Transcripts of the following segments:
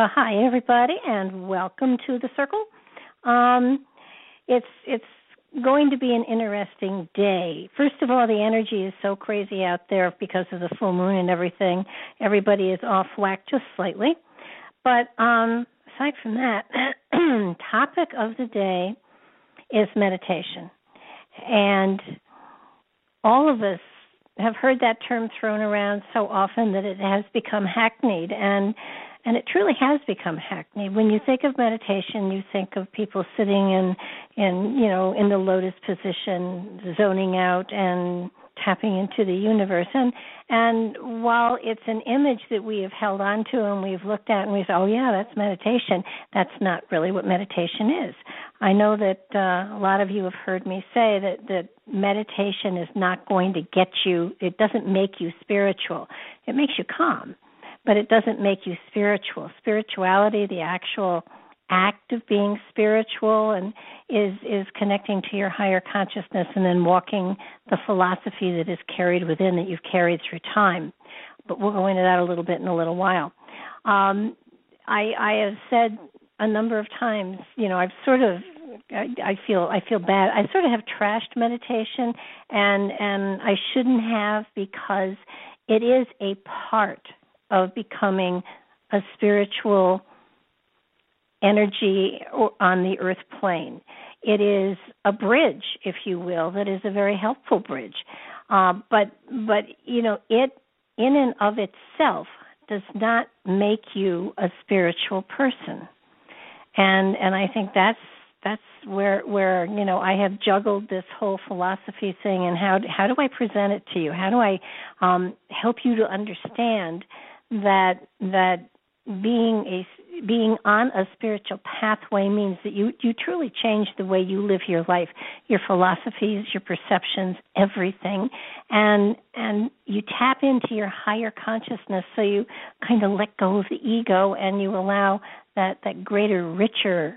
Well, hi everybody, and welcome to the circle. Um, it's it's going to be an interesting day. First of all, the energy is so crazy out there because of the full moon and everything. Everybody is off whack just slightly. But um, aside from that, topic of the day is meditation, and all of us have heard that term thrown around so often that it has become hackneyed and and it truly has become hackneyed. When you think of meditation, you think of people sitting in, in you know, in the lotus position, zoning out and tapping into the universe. And and while it's an image that we have held on to and we've looked at and we say, oh yeah, that's meditation, that's not really what meditation is. I know that uh, a lot of you have heard me say that that meditation is not going to get you. It doesn't make you spiritual. It makes you calm but it doesn't make you spiritual. Spirituality, the actual act of being spiritual and is is connecting to your higher consciousness and then walking the philosophy that is carried within that you've carried through time. But we'll go into that a little bit in a little while. Um, I, I have said a number of times, you know, I've sort of I, I feel I feel bad. I sort of have trashed meditation and and I shouldn't have because it is a part of becoming a spiritual energy on the earth plane. It is a bridge, if you will, that is a very helpful bridge. Uh, but but you know it in and of itself does not make you a spiritual person. And and I think that's that's where where you know I have juggled this whole philosophy thing and how how do I present it to you? How do I um, help you to understand that that being a being on a spiritual pathway means that you you truly change the way you live your life your philosophies your perceptions everything. And and you tap into your higher consciousness so you kind of let go of the ego and you allow that that greater richer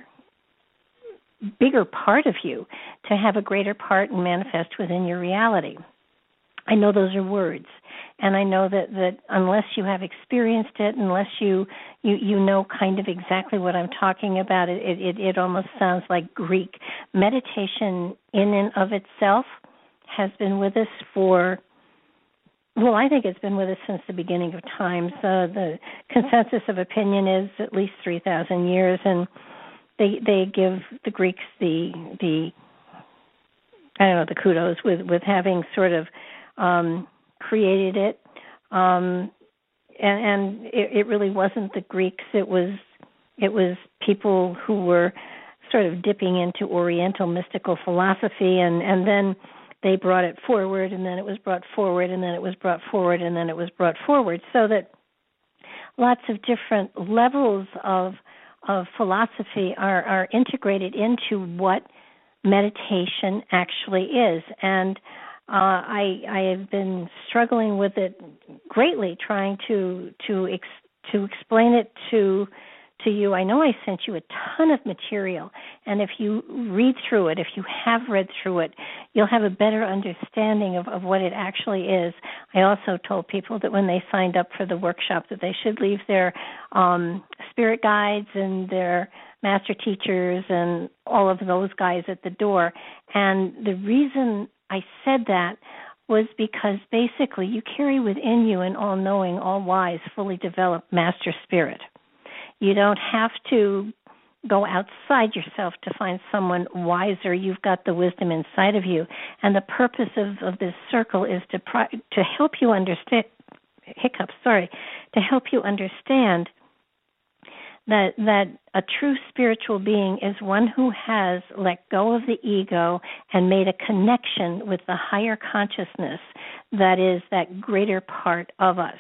bigger part of you to have a greater part and manifest within your reality i know those are words and I know that that unless you have experienced it, unless you you you know kind of exactly what I'm talking about, it it it almost sounds like Greek. Meditation in and of itself has been with us for well, I think it's been with us since the beginning of time. So the consensus of opinion is at least 3,000 years, and they they give the Greeks the the I don't know the kudos with with having sort of um, created it. Um, and, and it, it really wasn't the Greeks. It was it was people who were sort of dipping into Oriental mystical philosophy, and and then they brought it forward, and then it was brought forward, and then it was brought forward, and then it was brought forward, so that lots of different levels of of philosophy are are integrated into what meditation actually is, and uh, I I have been struggling with it greatly, trying to to ex- to explain it to to you. I know I sent you a ton of material, and if you read through it, if you have read through it, you'll have a better understanding of, of what it actually is. I also told people that when they signed up for the workshop that they should leave their um, spirit guides and their master teachers and all of those guys at the door. And the reason I said that was because basically you carry within you an all knowing, all wise, fully developed master spirit. You don't have to go outside yourself to find someone wiser. You've got the wisdom inside of you. And the purpose of, of this circle is to pro- to help you understand hiccups, sorry, to help you understand that that a true spiritual being is one who has let go of the ego and made a connection with the higher consciousness that is that greater part of us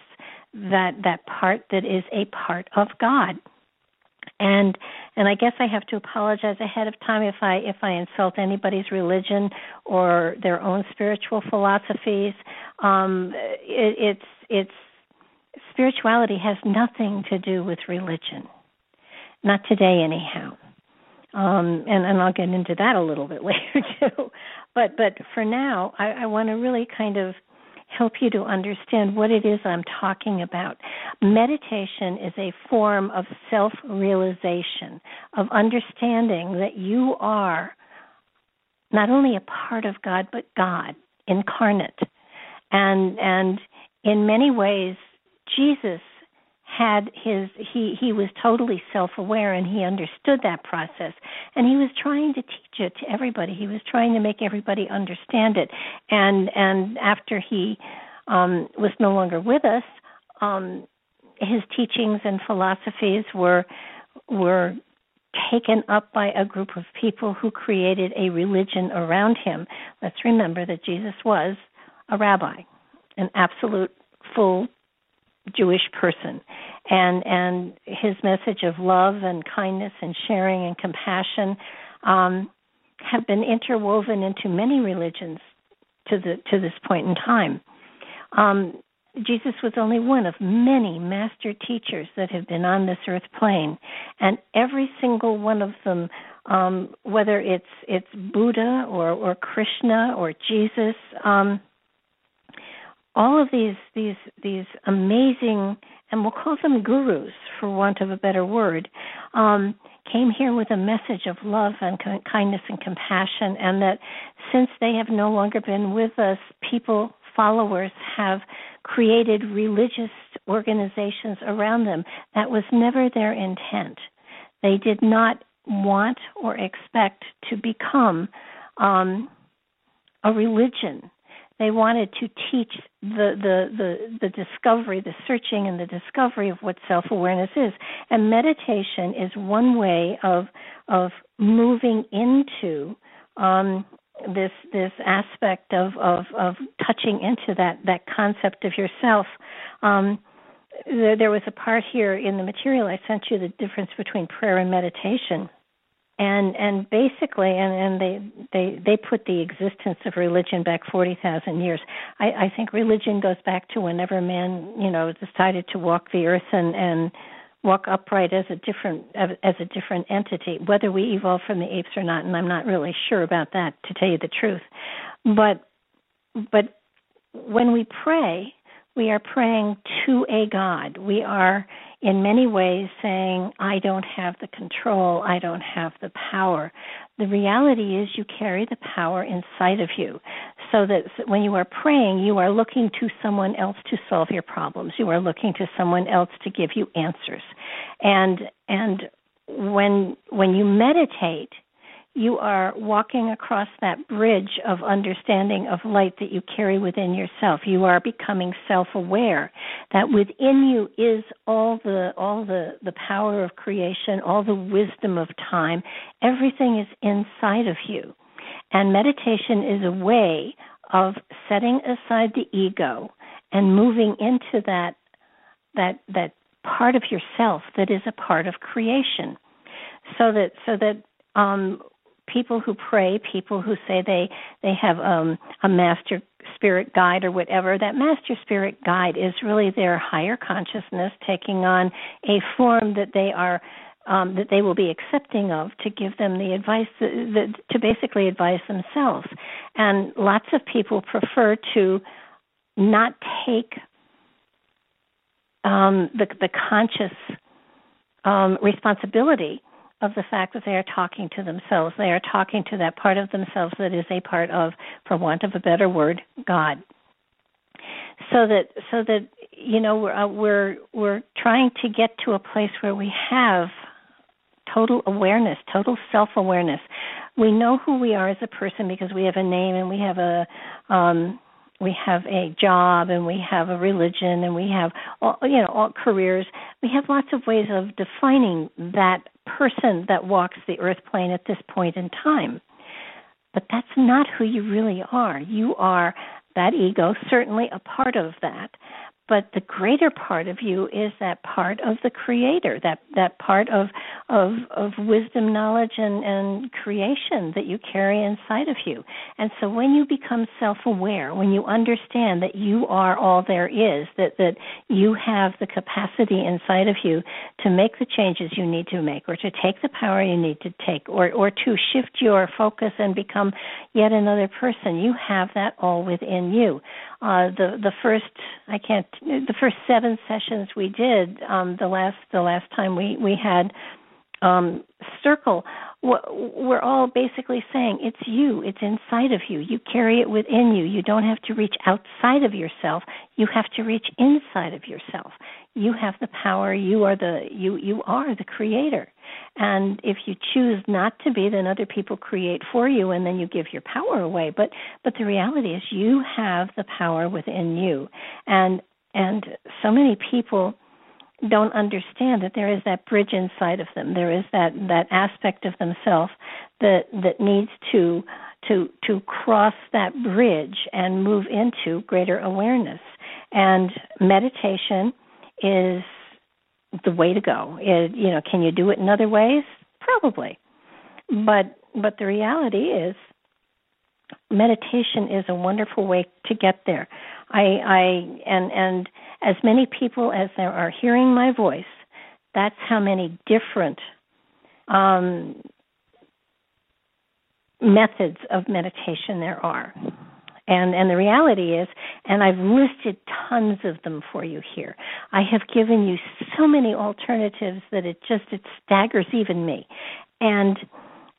that that part that is a part of God. And and I guess I have to apologize ahead of time if I if I insult anybody's religion or their own spiritual philosophies. Um it, it's it's spirituality has nothing to do with religion not today, anyhow. Um, and, and I'll get into that a little bit later too. But but for now, I, I want to really kind of help you to understand what it is I'm talking about. Meditation is a form of self realization, of understanding that you are not only a part of God, but God incarnate. And and in many ways, Jesus had his he he was totally self-aware and he understood that process. And he was trying to teach it to everybody. He was trying to make everybody understand it. And and after he um was no longer with us um his teachings and philosophies were were taken up by a group of people who created a religion around him. Let's remember that Jesus was a rabbi an absolute full Jewish person, and and his message of love and kindness and sharing and compassion um, have been interwoven into many religions to the to this point in time. Um, Jesus was only one of many master teachers that have been on this earth plane, and every single one of them, um, whether it's it's Buddha or or Krishna or Jesus. Um, all of these these these amazing and we'll call them gurus for want of a better word um, came here with a message of love and kindness and compassion and that since they have no longer been with us people followers have created religious organizations around them. That was never their intent. They did not want or expect to become um, a religion they wanted to teach the, the the the discovery, the searching and the discovery of what self awareness is. And meditation is one way of of moving into um, this this aspect of, of of touching into that that concept of yourself. Um, there, there was a part here in the material I sent you the difference between prayer and meditation and and basically and and they they they put the existence of religion back 40,000 years. I i think religion goes back to whenever man you know decided to walk the earth and and walk upright as a different as a different entity. Whether we evolved from the apes or not and i'm not really sure about that to tell you the truth. But but when we pray we are praying to a god. We are in many ways saying, I don't have the control, I don't have the power. The reality is you carry the power inside of you. So that when you are praying, you are looking to someone else to solve your problems. You are looking to someone else to give you answers. And and when when you meditate, you are walking across that bridge of understanding of light that you carry within yourself. You are becoming self-aware that within you is all the all the the power of creation, all the wisdom of time. Everything is inside of you. And meditation is a way of setting aside the ego and moving into that that that part of yourself that is a part of creation so that so that um, people who pray, people who say they they have um, a master spirit guide or whatever. That master spirit guide is really their higher consciousness taking on a form that they are um, that they will be accepting of to give them the advice that, that, to basically advise themselves. And lots of people prefer to not take um, the the conscious um, responsibility of the fact that they are talking to themselves. They are talking to that part of themselves that is a part of, for want of a better word, God. So that so that you know we're uh, we're we're trying to get to a place where we have total awareness, total self awareness. We know who we are as a person because we have a name and we have a um, we have a job and we have a religion and we have all, you know all careers we have lots of ways of defining that person that walks the earth plane at this point in time. But that's not who you really are. You are that ego certainly a part of that but the greater part of you is that part of the creator that that part of of of wisdom knowledge and and creation that you carry inside of you. And so when you become self aware when you understand that you are all there is that that you have the capacity inside of you to make the changes you need to make or to take the power you need to take or or to shift your focus and become yet another person you have that all within you uh, the the first I can't the first seven sessions we did um, the last the last time we we had um, circle we're all basically saying it's you it's inside of you. You carry it within you. You don't have to reach outside of yourself. You have to reach inside of yourself. You have the power. You are the you you are the creator. And if you choose not to be then other people create for you and then you give your power away. But but the reality is you have the power within you. And and so many people don't understand that there is that bridge inside of them. There is that that aspect of themselves that that needs to to to cross that bridge and move into greater awareness. And meditation is the way to go. It, you know can you do it in other ways? Probably. But but the reality is meditation is a wonderful way to get there i i and and as many people as there are hearing my voice, that's how many different um, methods of meditation there are. And and the reality is, and I've listed tons of them for you here. I have given you so many alternatives that it just it staggers even me. And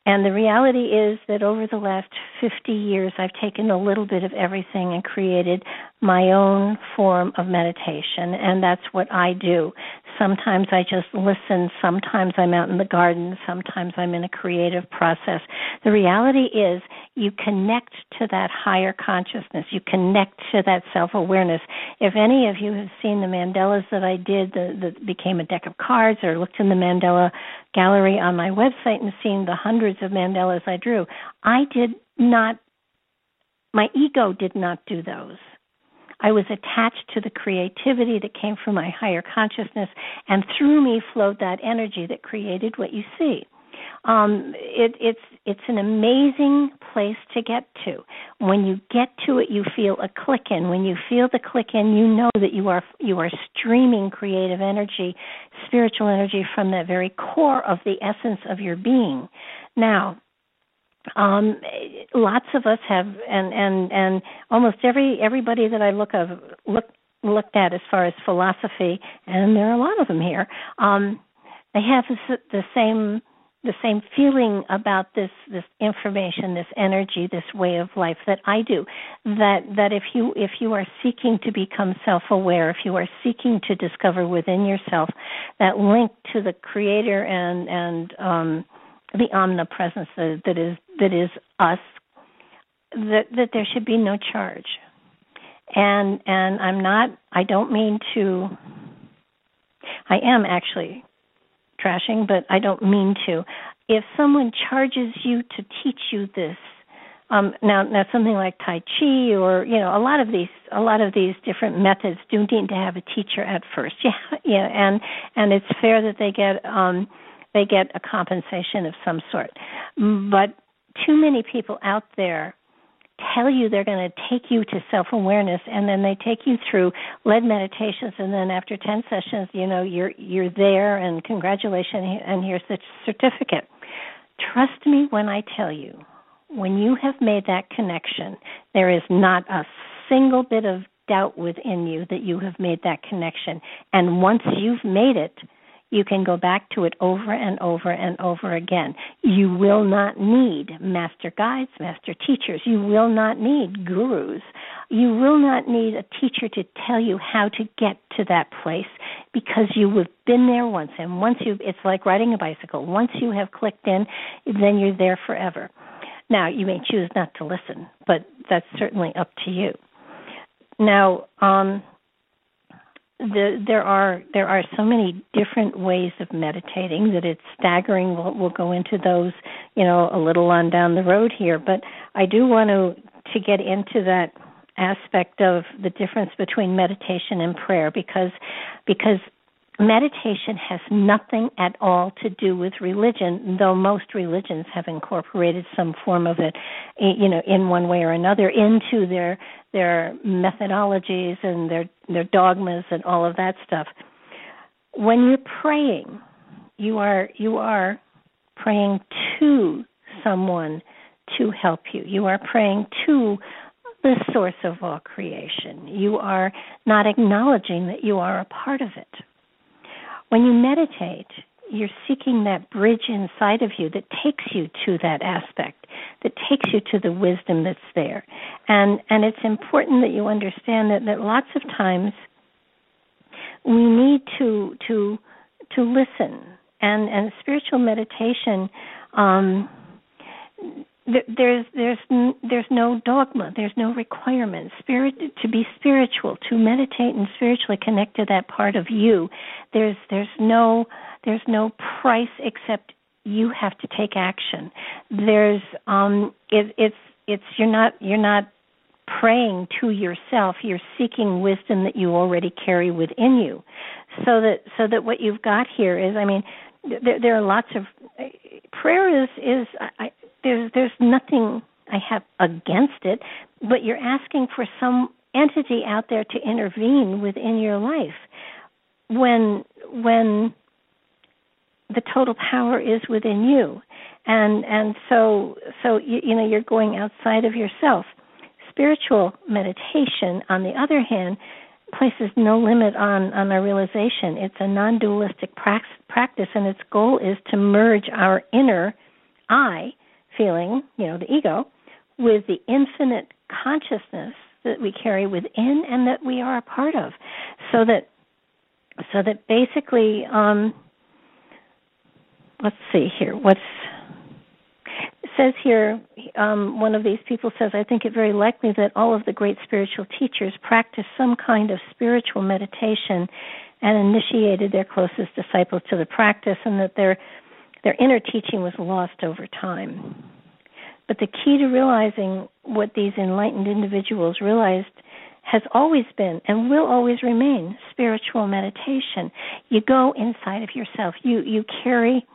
and the reality is that over the last 50 years, I've taken a little bit of everything and created my own form of meditation, and that's what I do. Sometimes I just listen, sometimes I'm out in the garden, sometimes I'm in a creative process. The reality is, you connect to that higher consciousness, you connect to that self awareness. If any of you have seen the mandalas that I did that became a deck of cards, or looked in the mandala gallery on my website and seen the hundreds of mandalas I drew, I did not, my ego did not do those. I was attached to the creativity that came from my higher consciousness, and through me flowed that energy that created what you see. Um, it, it's it's an amazing place to get to. When you get to it, you feel a click in. When you feel the click in, you know that you are you are streaming creative energy, spiritual energy from that very core of the essence of your being. Now, um, lots of us have, and and and almost every everybody that I look of look looked at as far as philosophy, and there are a lot of them here. Um, they have the, same the same feeling about this this information this energy this way of life that i do that that if you if you are seeking to become self aware if you are seeking to discover within yourself that link to the creator and and um the omnipresence that, that is that is us that that there should be no charge and and i'm not i don't mean to i am actually trashing, but I don't mean to. If someone charges you to teach you this, um, now now something like Tai Chi or you know a lot of these a lot of these different methods do need to have a teacher at first. Yeah, yeah, and and it's fair that they get um, they get a compensation of some sort. But too many people out there tell you they're going to take you to self awareness and then they take you through led meditations and then after 10 sessions you know you're you're there and congratulations and here's the certificate. Trust me when i tell you when you have made that connection there is not a single bit of doubt within you that you have made that connection. And once you've made it you can go back to it over and over and over again. You will not need master guides, master teachers. You will not need gurus. You will not need a teacher to tell you how to get to that place because you have been there once. And once you, it's like riding a bicycle. Once you have clicked in, then you're there forever. Now, you may choose not to listen, but that's certainly up to you. Now, um, the, there are there are so many different ways of meditating that it's staggering. We'll, we'll go into those, you know, a little on down the road here. But I do want to to get into that aspect of the difference between meditation and prayer because because meditation has nothing at all to do with religion though most religions have incorporated some form of it eh, you know in one way or another into their their methodologies and their their dogmas and all of that stuff. When you're praying you are you are praying to someone to help you. You are praying to the source of all creation. You are not acknowledging that you are a part of it when you meditate, you're seeking that bridge inside of you that takes you to that aspect, that takes you to the wisdom that's there. And and it's important that you understand that, that lots of times we need to to to listen and and spiritual meditation um there's there's there's no dogma there's no requirement. Spirit to be spiritual to meditate and spiritually connect to that part of you there's there's no there's no price except you have to take action. There's um it, it's it's you're not you're not praying to yourself you're seeking wisdom that you already carry within you. So that so that what you've got here is i mean there, there are lots of prayer is is I, there's there's nothing I have against it, but you're asking for some entity out there to intervene within your life. When when the total power is within you. And and so so you, you know you're going outside of yourself. Spiritual meditation on the other hand places no limit on on our realization. It's a non-dualistic practice and its goal is to merge our inner i feeling, you know, the ego, with the infinite consciousness that we carry within and that we are a part of. So that so that basically um let's see here, what's says here, um, one of these people says, I think it very likely that all of the great spiritual teachers practiced some kind of spiritual meditation and initiated their closest disciples to the practice, and that their their inner teaching was lost over time. But the key to realizing what these enlightened individuals realized has always been and will always remain spiritual meditation. You go inside of yourself. You you carry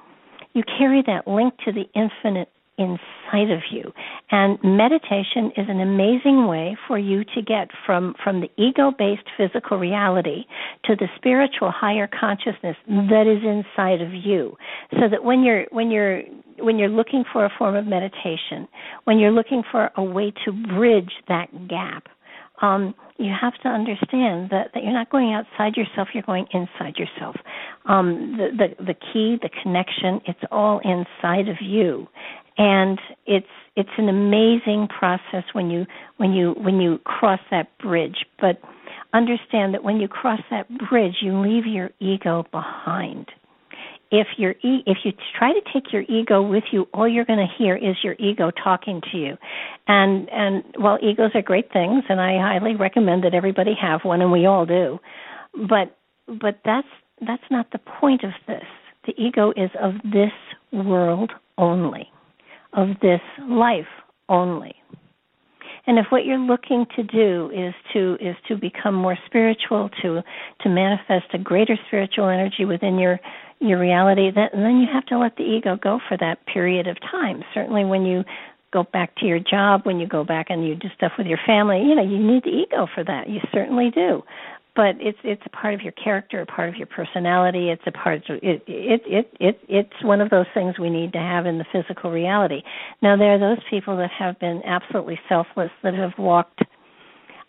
you carry that link to the infinite inside of you. And meditation is an amazing way for you to get from, from the ego based physical reality to the spiritual higher consciousness that is inside of you. So that when you're when you're when you're looking for a form of meditation, when you're looking for a way to bridge that gap, um, you have to understand that, that you're not going outside yourself, you're going inside yourself. Um, the, the, the key, the connection, it's all inside of you and it's it's an amazing process when you when you when you cross that bridge. But understand that when you cross that bridge you leave your ego behind. If your e- if you try to take your ego with you all you're going to hear is your ego talking to you. And and while egos are great things and i highly recommend that everybody have one and we all do but but that's that's not the point of this. The ego is of this world only of this life only. And if what you're looking to do is to is to become more spiritual, to to manifest a greater spiritual energy within your your reality, then then you have to let the ego go for that period of time. Certainly, when you go back to your job, when you go back and you do stuff with your family, you know, you need the ego for that. You certainly do. But it's it's a part of your character, a part of your personality. It's a part. Of, it it it it it's one of those things we need to have in the physical reality. Now there are those people that have been absolutely selfless, that have walked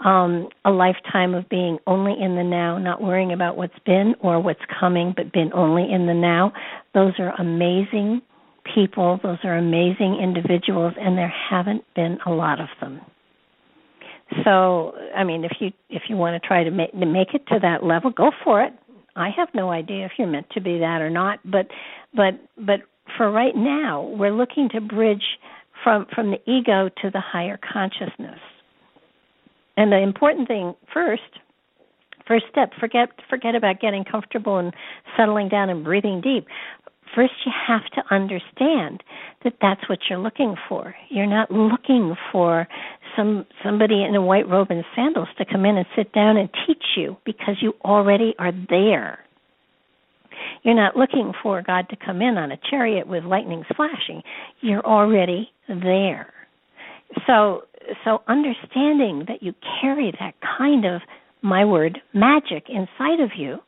um, a lifetime of being only in the now, not worrying about what's been or what's coming, but been only in the now. Those are amazing people. Those are amazing individuals, and there haven't been a lot of them. So, I mean, if you if you want to try to make to make it to that level, go for it. I have no idea if you're meant to be that or not, but but but for right now, we're looking to bridge from from the ego to the higher consciousness. And the important thing first, first step, forget forget about getting comfortable and settling down and breathing deep first you have to understand that that's what you're looking for. You're not looking for some somebody in a white robe and sandals to come in and sit down and teach you because you already are there. You're not looking for God to come in on a chariot with lightnings flashing. You're already there. So so understanding that you carry that kind of my word magic inside of you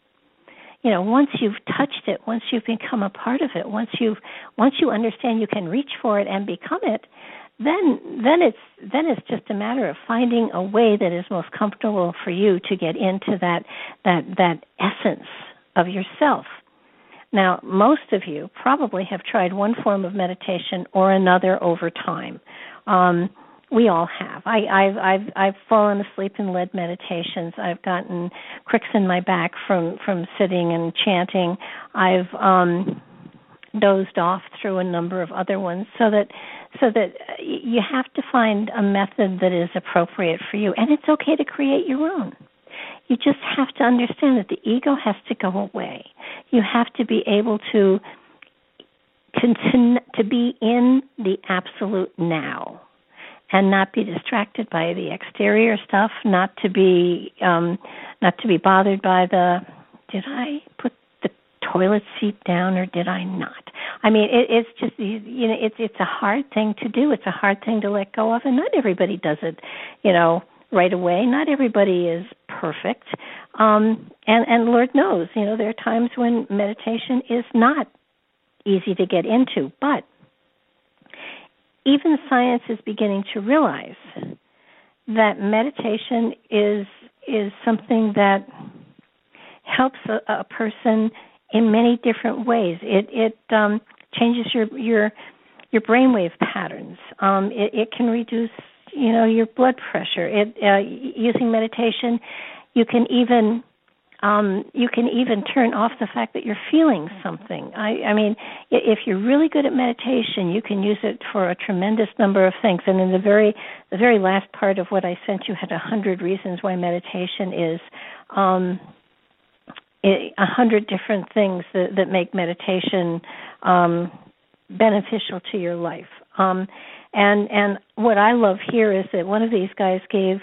you know once you've touched it once you've become a part of it once you've once you understand you can reach for it and become it then then it's then it's just a matter of finding a way that is most comfortable for you to get into that that that essence of yourself. Now most of you probably have tried one form of meditation or another over time. Um, we all have. I, I've I've I've fallen asleep in led meditations. I've gotten cricks in my back from from sitting and chanting. I've um dozed off through a number of other ones so that so that you have to find a method that is appropriate for you and it's okay to create your own you just have to understand that the ego has to go away you have to be able to continue to be in the absolute now and not be distracted by the exterior stuff, not to be um not to be bothered by the did I put the toilet seat down or did I not? I mean, it, it's just you know, it's it's a hard thing to do. It's a hard thing to let go of, and not everybody does it, you know, right away. Not everybody is perfect, um, and and Lord knows, you know, there are times when meditation is not easy to get into, but even science is beginning to realize that meditation is is something that helps a, a person in many different ways. It it um, changes your your your brainwave patterns. Um, it, it can reduce you know your blood pressure. It uh, using meditation, you can even um, you can even turn off the fact that you're feeling something. I, I mean, if you're really good at meditation, you can use it for a tremendous number of things. And in the very, the very last part of what I sent you had a hundred reasons why meditation is. Um, a hundred different things that, that make meditation um, beneficial to your life. Um, and and what I love here is that one of these guys gave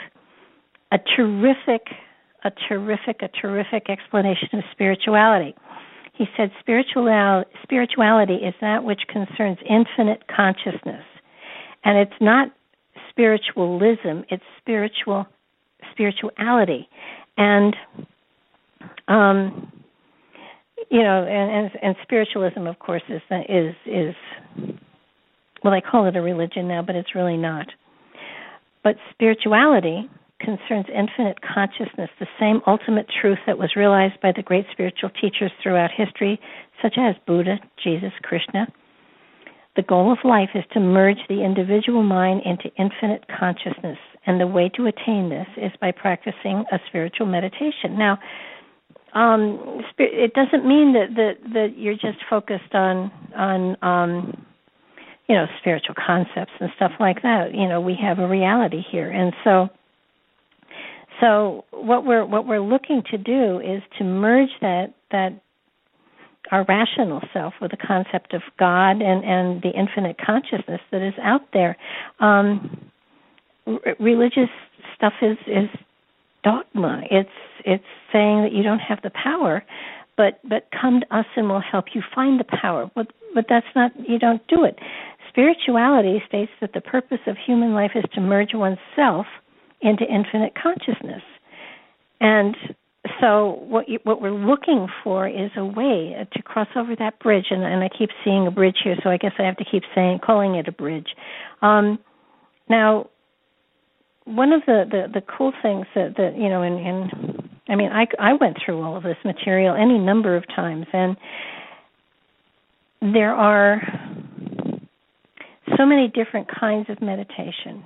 a terrific a terrific, a terrific explanation of spirituality. He said, Spiritual, spirituality is that which concerns infinite consciousness. And it's not spiritualism, it's spiritual spirituality. And um you know, and, and, and spiritualism, of course, is is is well, I call it a religion now, but it's really not. But spirituality concerns infinite consciousness, the same ultimate truth that was realized by the great spiritual teachers throughout history, such as Buddha, Jesus, Krishna. The goal of life is to merge the individual mind into infinite consciousness, and the way to attain this is by practicing a spiritual meditation. Now, um, it doesn't mean that, that that you're just focused on on um, you know spiritual concepts and stuff like that. You know, we have a reality here, and so so what we're what we're looking to do is to merge that that our rational self with the concept of God and and the infinite consciousness that is out there. Um, r- religious stuff is is dogma. It's it's saying that you don't have the power, but but come to us and we'll help you find the power. But but that's not you don't do it spirituality states that the purpose of human life is to merge oneself into infinite consciousness. And so what you, what we're looking for is a way to cross over that bridge and, and I keep seeing a bridge here so I guess I have to keep saying calling it a bridge. Um, now one of the, the, the cool things that, that you know in, in I mean I I went through all of this material any number of times and there are so many different kinds of meditation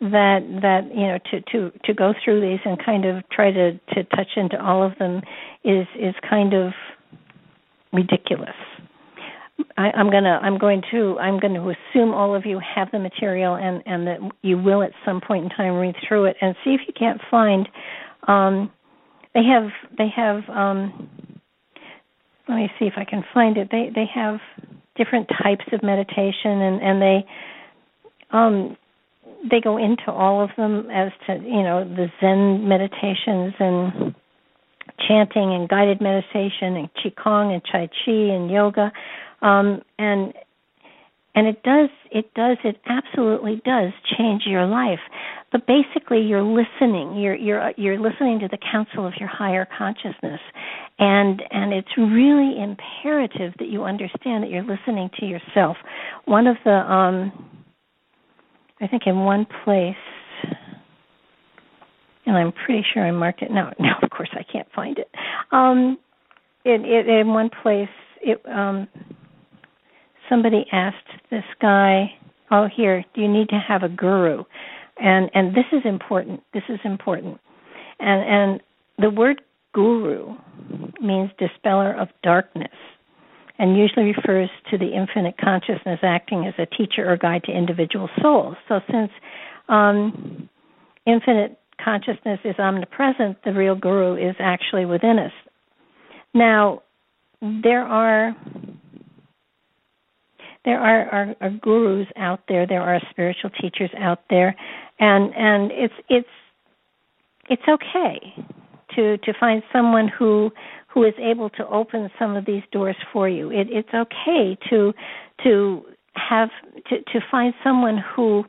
that that you know to to to go through these and kind of try to to touch into all of them is is kind of ridiculous. I, I'm gonna I'm going to I'm going to assume all of you have the material and and that you will at some point in time read through it and see if you can't find um they have they have um let me see if I can find it. They they have different types of meditation and and they um they go into all of them as to you know the Zen meditations and chanting and guided meditation and qigong and tai chi and yoga. Um and and it does it does it absolutely does change your life. But basically you're listening. You're you're you're listening to the counsel of your higher consciousness. And and it's really imperative that you understand that you're listening to yourself. One of the um I think in one place, and I'm pretty sure I marked it. Now, now of course I can't find it. Um, in one place, it um, somebody asked this guy, "Oh, here, do you need to have a guru?" And and this is important. This is important. And and the word guru means dispeller of darkness and usually refers to the infinite consciousness acting as a teacher or guide to individual souls. So, since um, infinite consciousness is omnipresent, the real guru is actually within us. Now, there are there are, are, are gurus out there. There are spiritual teachers out there, and and it's it's it's okay to to find someone who who is able to open some of these doors for you. It, it's okay to to have to, to find someone who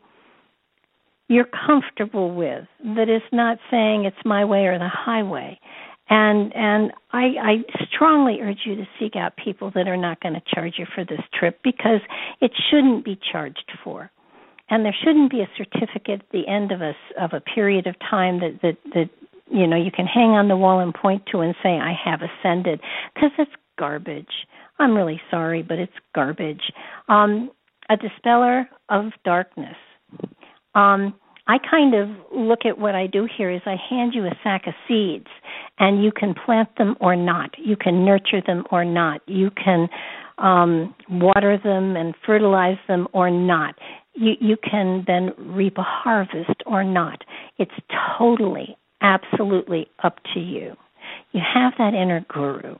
you're comfortable with that is not saying it's my way or the highway and and I, I strongly urge you to seek out people that are not going to charge you for this trip because it shouldn't be charged for and there shouldn't be a certificate at the end of a of a period of time that that that you know you can hang on the wall and point to and say I have ascended because it's garbage. I'm really sorry, but it's garbage. Um, a dispeller of darkness. Um, I kind of look at what I do here is I hand you a sack of seeds and you can plant them or not. You can nurture them or not. You can um, water them and fertilize them or not. You, you can then reap a harvest or not. It's totally absolutely up to you. You have that inner guru.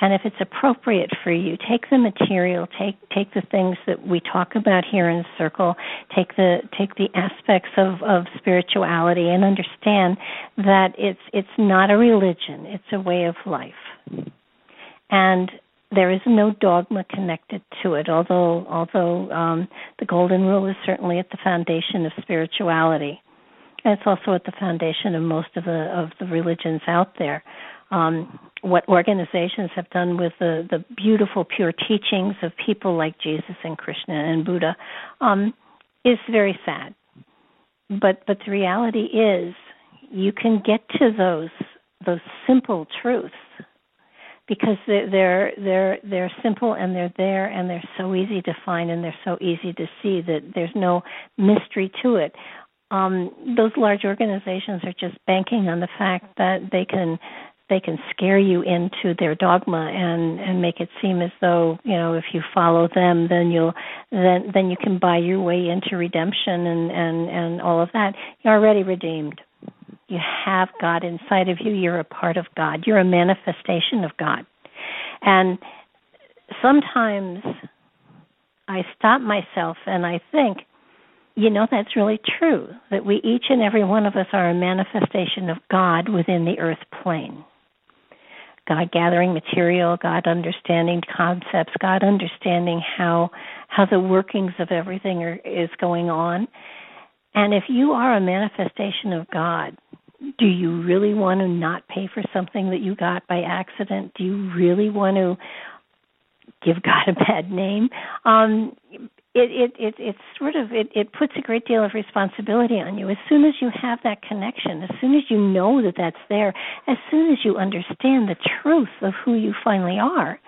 And if it's appropriate for you, take the material, take take the things that we talk about here in Circle, take the take the aspects of, of spirituality and understand that it's it's not a religion, it's a way of life. And there is no dogma connected to it, although although um, the golden rule is certainly at the foundation of spirituality. It's also at the foundation of most of the of the religions out there. Um, what organizations have done with the the beautiful pure teachings of people like Jesus and Krishna and Buddha um, is very sad. But but the reality is, you can get to those those simple truths because they're they're they're simple and they're there and they're so easy to find and they're so easy to see that there's no mystery to it um, those large organizations are just banking on the fact that they can they can scare you into their dogma and and make it seem as though you know if you follow them then you'll then then you can buy your way into redemption and and and all of that. You're already redeemed. You have god inside of you. You're a part of god. You're a manifestation of god. And sometimes i stop myself and i think you know that's really true that we each and every one of us are a manifestation of God within the earth plane. God gathering material, God understanding concepts, God understanding how how the workings of everything are, is going on. And if you are a manifestation of God, do you really want to not pay for something that you got by accident? Do you really want to give God a bad name? Um, it, it it it's sort of it, it puts a great deal of responsibility on you as soon as you have that connection as soon as you know that that's there as soon as you understand the truth of who you finally are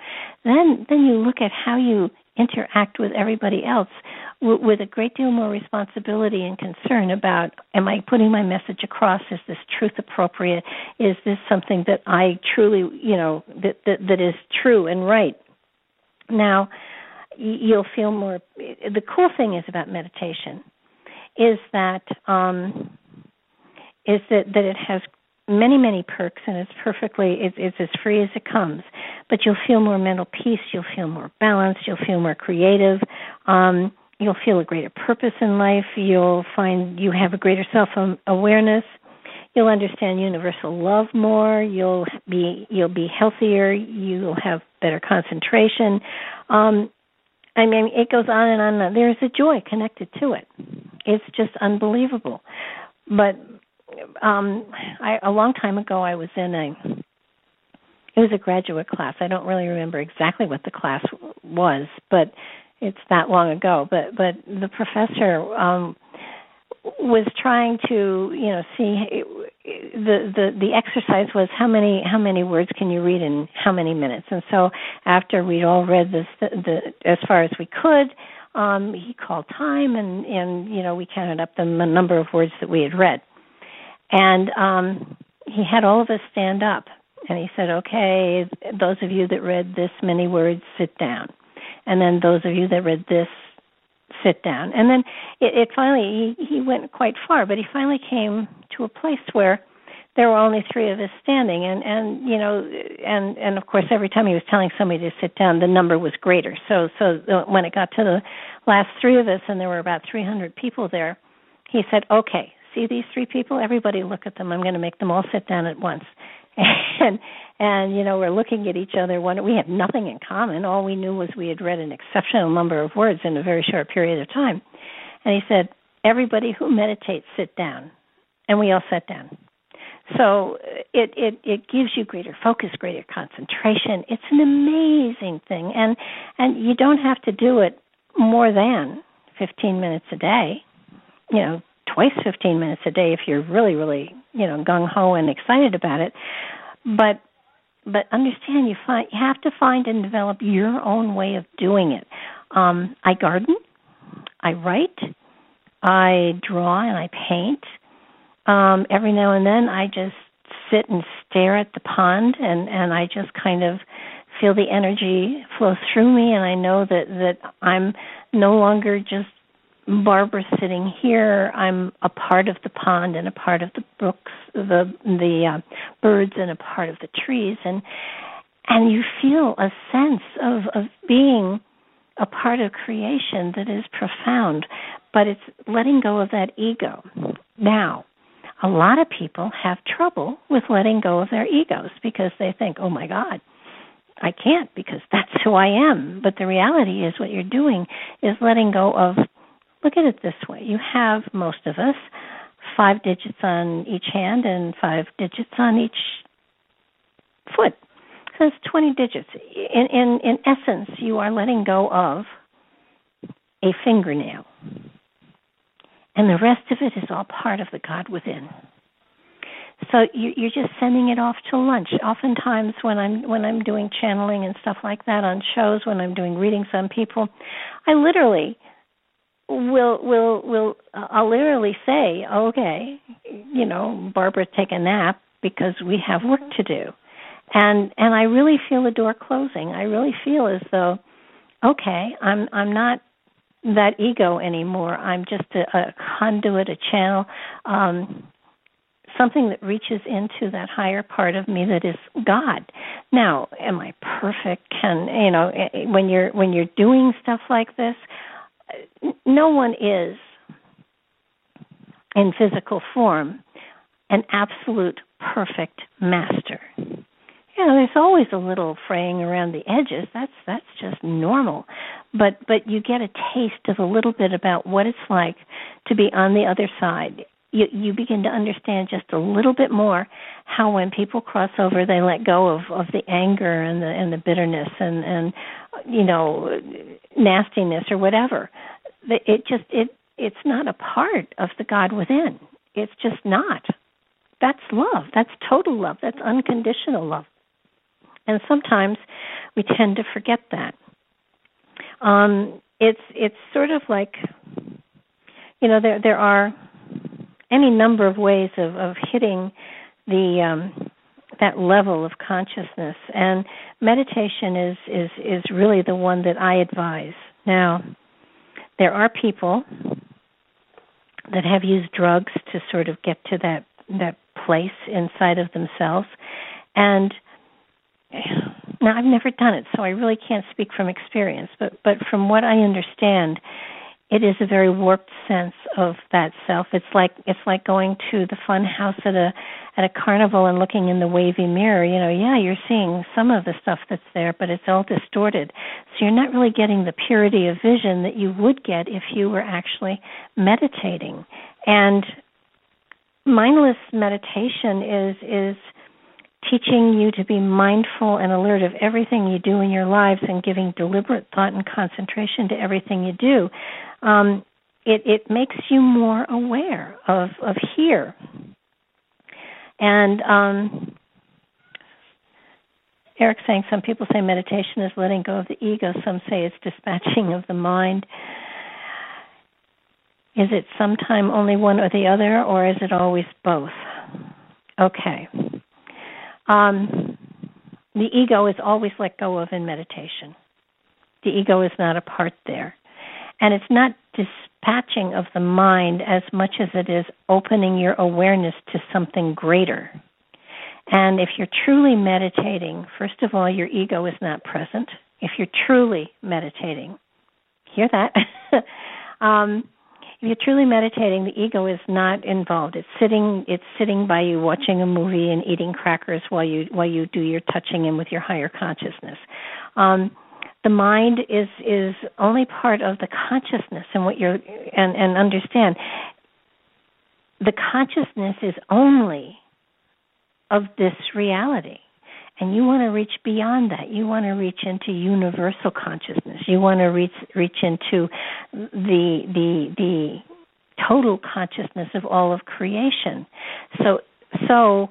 then then you look at how you interact with everybody else w- with a great deal more responsibility and concern about am I putting my message across? Is this truth appropriate? Is this something that I truly, you know, that that, that is true and right? Now, you'll feel more. The cool thing is about meditation is that um, is that that it has many many perks and it's perfectly it's, it's as free as it comes but you'll feel more mental peace you'll feel more balanced you'll feel more creative um you'll feel a greater purpose in life you'll find you have a greater self awareness you'll understand universal love more you'll be you'll be healthier you'll have better concentration um i mean it goes on and on there's a joy connected to it it's just unbelievable but um I a long time ago I was in a it was a graduate class. I don't really remember exactly what the class was, but it's that long ago. But but the professor um was trying to you know see the the the exercise was how many how many words can you read in how many minutes and so after we'd all read this the, the as far as we could um he called time and and you know we counted up the number of words that we had read and um, he had all of us stand up. And he said, okay, those of you that read this many words, sit down. And then those of you that read this, sit down. And then it, it finally, he, he went quite far, but he finally came to a place where there were only three of us standing. And and you know and and of course every time he was telling somebody to sit down the number was greater. So so when it got to the last three of us and there were about 300 people there he said okay see these three people? Everybody look at them. I'm going to make them all sit down at once. And and you know we're looking at each other. One we have nothing in common. All we knew was we had read an exceptional number of words in a very short period of time. And he said everybody who meditates sit down. And we all sat down. So it it it gives you greater focus greater concentration. It's an amazing thing. And and you don't have to do it more than 15 minutes a day. You know twice 15 minutes a day if you're really really you know gung ho and excited about it. But but understand you find you have to find and develop your own way of doing it. Um i garden i write i draw and i paint. Um every now and then i just sit and stare at the pond and and i just kind of feel the energy flow through me and i know that that i'm no longer just Barbara sitting here, I'm a part of the pond and a part of the brooks, the the uh, birds and a part of the trees, and and you feel a sense of of being a part of creation that is profound, but it's letting go of that ego. Now, a lot of people have trouble with letting go of their egos because they think, "Oh my God, I can't because that's who I am." But the reality is, what you're doing is letting go of look at it this way. You have most of us five digits on each hand and five digits on each foot. So it's 20 digits. In in in essence you are letting go of a fingernail. And the rest of it is all part of the god within. So you, you're just sending it off to lunch. Oftentimes, when I'm when I'm doing channeling and stuff like that on shows, when I'm doing readings on people, I literally will will will uh, I'll literally say, okay, you know, Barbara, take a nap because we have work to do, and and I really feel the door closing. I really feel as though, okay, I'm I'm not that ego anymore. I'm just a, a conduit, a channel, um, something that reaches into that higher part of me that is God. Now, am I perfect? Can you know eh, eh, when you're when you're doing stuff like this? No one is in physical form an absolute perfect master. You know, there's always a little fraying around the edges. That's that's just normal. but but you get a taste of a little bit about what it's like to be on the other side you you begin to understand just a little bit more how when people cross over they let go of of the anger and the and the bitterness and and you know nastiness or whatever it just it it's not a part of the god within. It's just not. That's love. That's total love. That's unconditional love. And sometimes we tend to forget that. Um it's it's sort of like you know there there are any number of ways of, of hitting the um, that level of consciousness and meditation is is is really the one that I advise. Now, there are people that have used drugs to sort of get to that that place inside of themselves and now I've never done it so I really can't speak from experience but but from what I understand it is a very warped sense of that self. It's like it's like going to the fun house at a at a carnival and looking in the wavy mirror. You know, yeah, you're seeing some of the stuff that's there, but it's all distorted. So you're not really getting the purity of vision that you would get if you were actually meditating. And mindless meditation is is teaching you to be mindful and alert of everything you do in your lives and giving deliberate thought and concentration to everything you do um, it it makes you more aware of of here. And um, Eric saying some people say meditation is letting go of the ego. Some say it's dispatching of the mind. Is it sometime only one or the other, or is it always both? Okay. Um, the ego is always let go of in meditation. The ego is not a part there. And it's not dispatching of the mind as much as it is opening your awareness to something greater. And if you're truly meditating, first of all, your ego is not present. If you're truly meditating, hear that? um, you're truly meditating, the ego is not involved. It's sitting. It's sitting by you, watching a movie and eating crackers while you while you do your touching in with your higher consciousness. Um, the mind is is only part of the consciousness and what you're and and understand the consciousness is only of this reality and you want to reach beyond that. You want to reach into universal consciousness. You want to reach reach into the the the total consciousness of all of creation. So so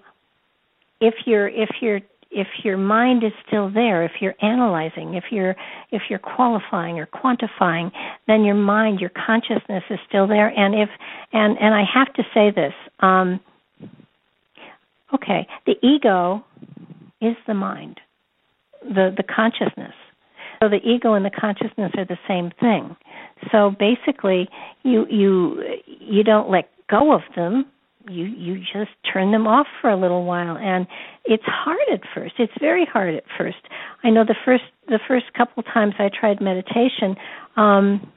if you're if you're if your mind is still there, if you're analyzing, if you're if you're qualifying or quantifying, then your mind, your consciousness is still there. And if and and I have to say this, um, okay, the ego is the mind, the the consciousness. So the ego and the consciousness are the same thing. So basically, you you you don't let go of them. You you just turn them off for a little while. And it's hard at first. It's very hard at first. I know the first the first couple times i tried meditation um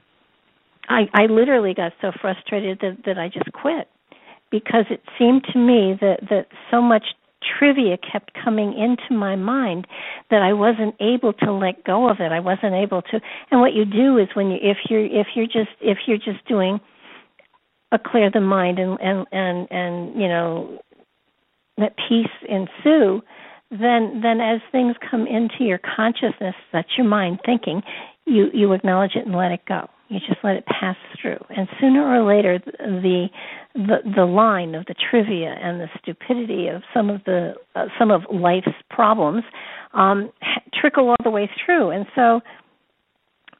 i i literally got so frustrated that that i just quit. Because it seemed to me that that so much trivia kept coming into my mind that I wasn't able to let go of it. I wasn't able to. And what you do is when you if you're if you're just if you're just doing a clear the mind and and and and you know let peace ensue then then as things come into your consciousness that's your mind thinking you you acknowledge it and let it go you just let it pass through. And sooner or later the the the line of the trivia and the stupidity of some of the uh, some of life's problems um trickle all the way through. And so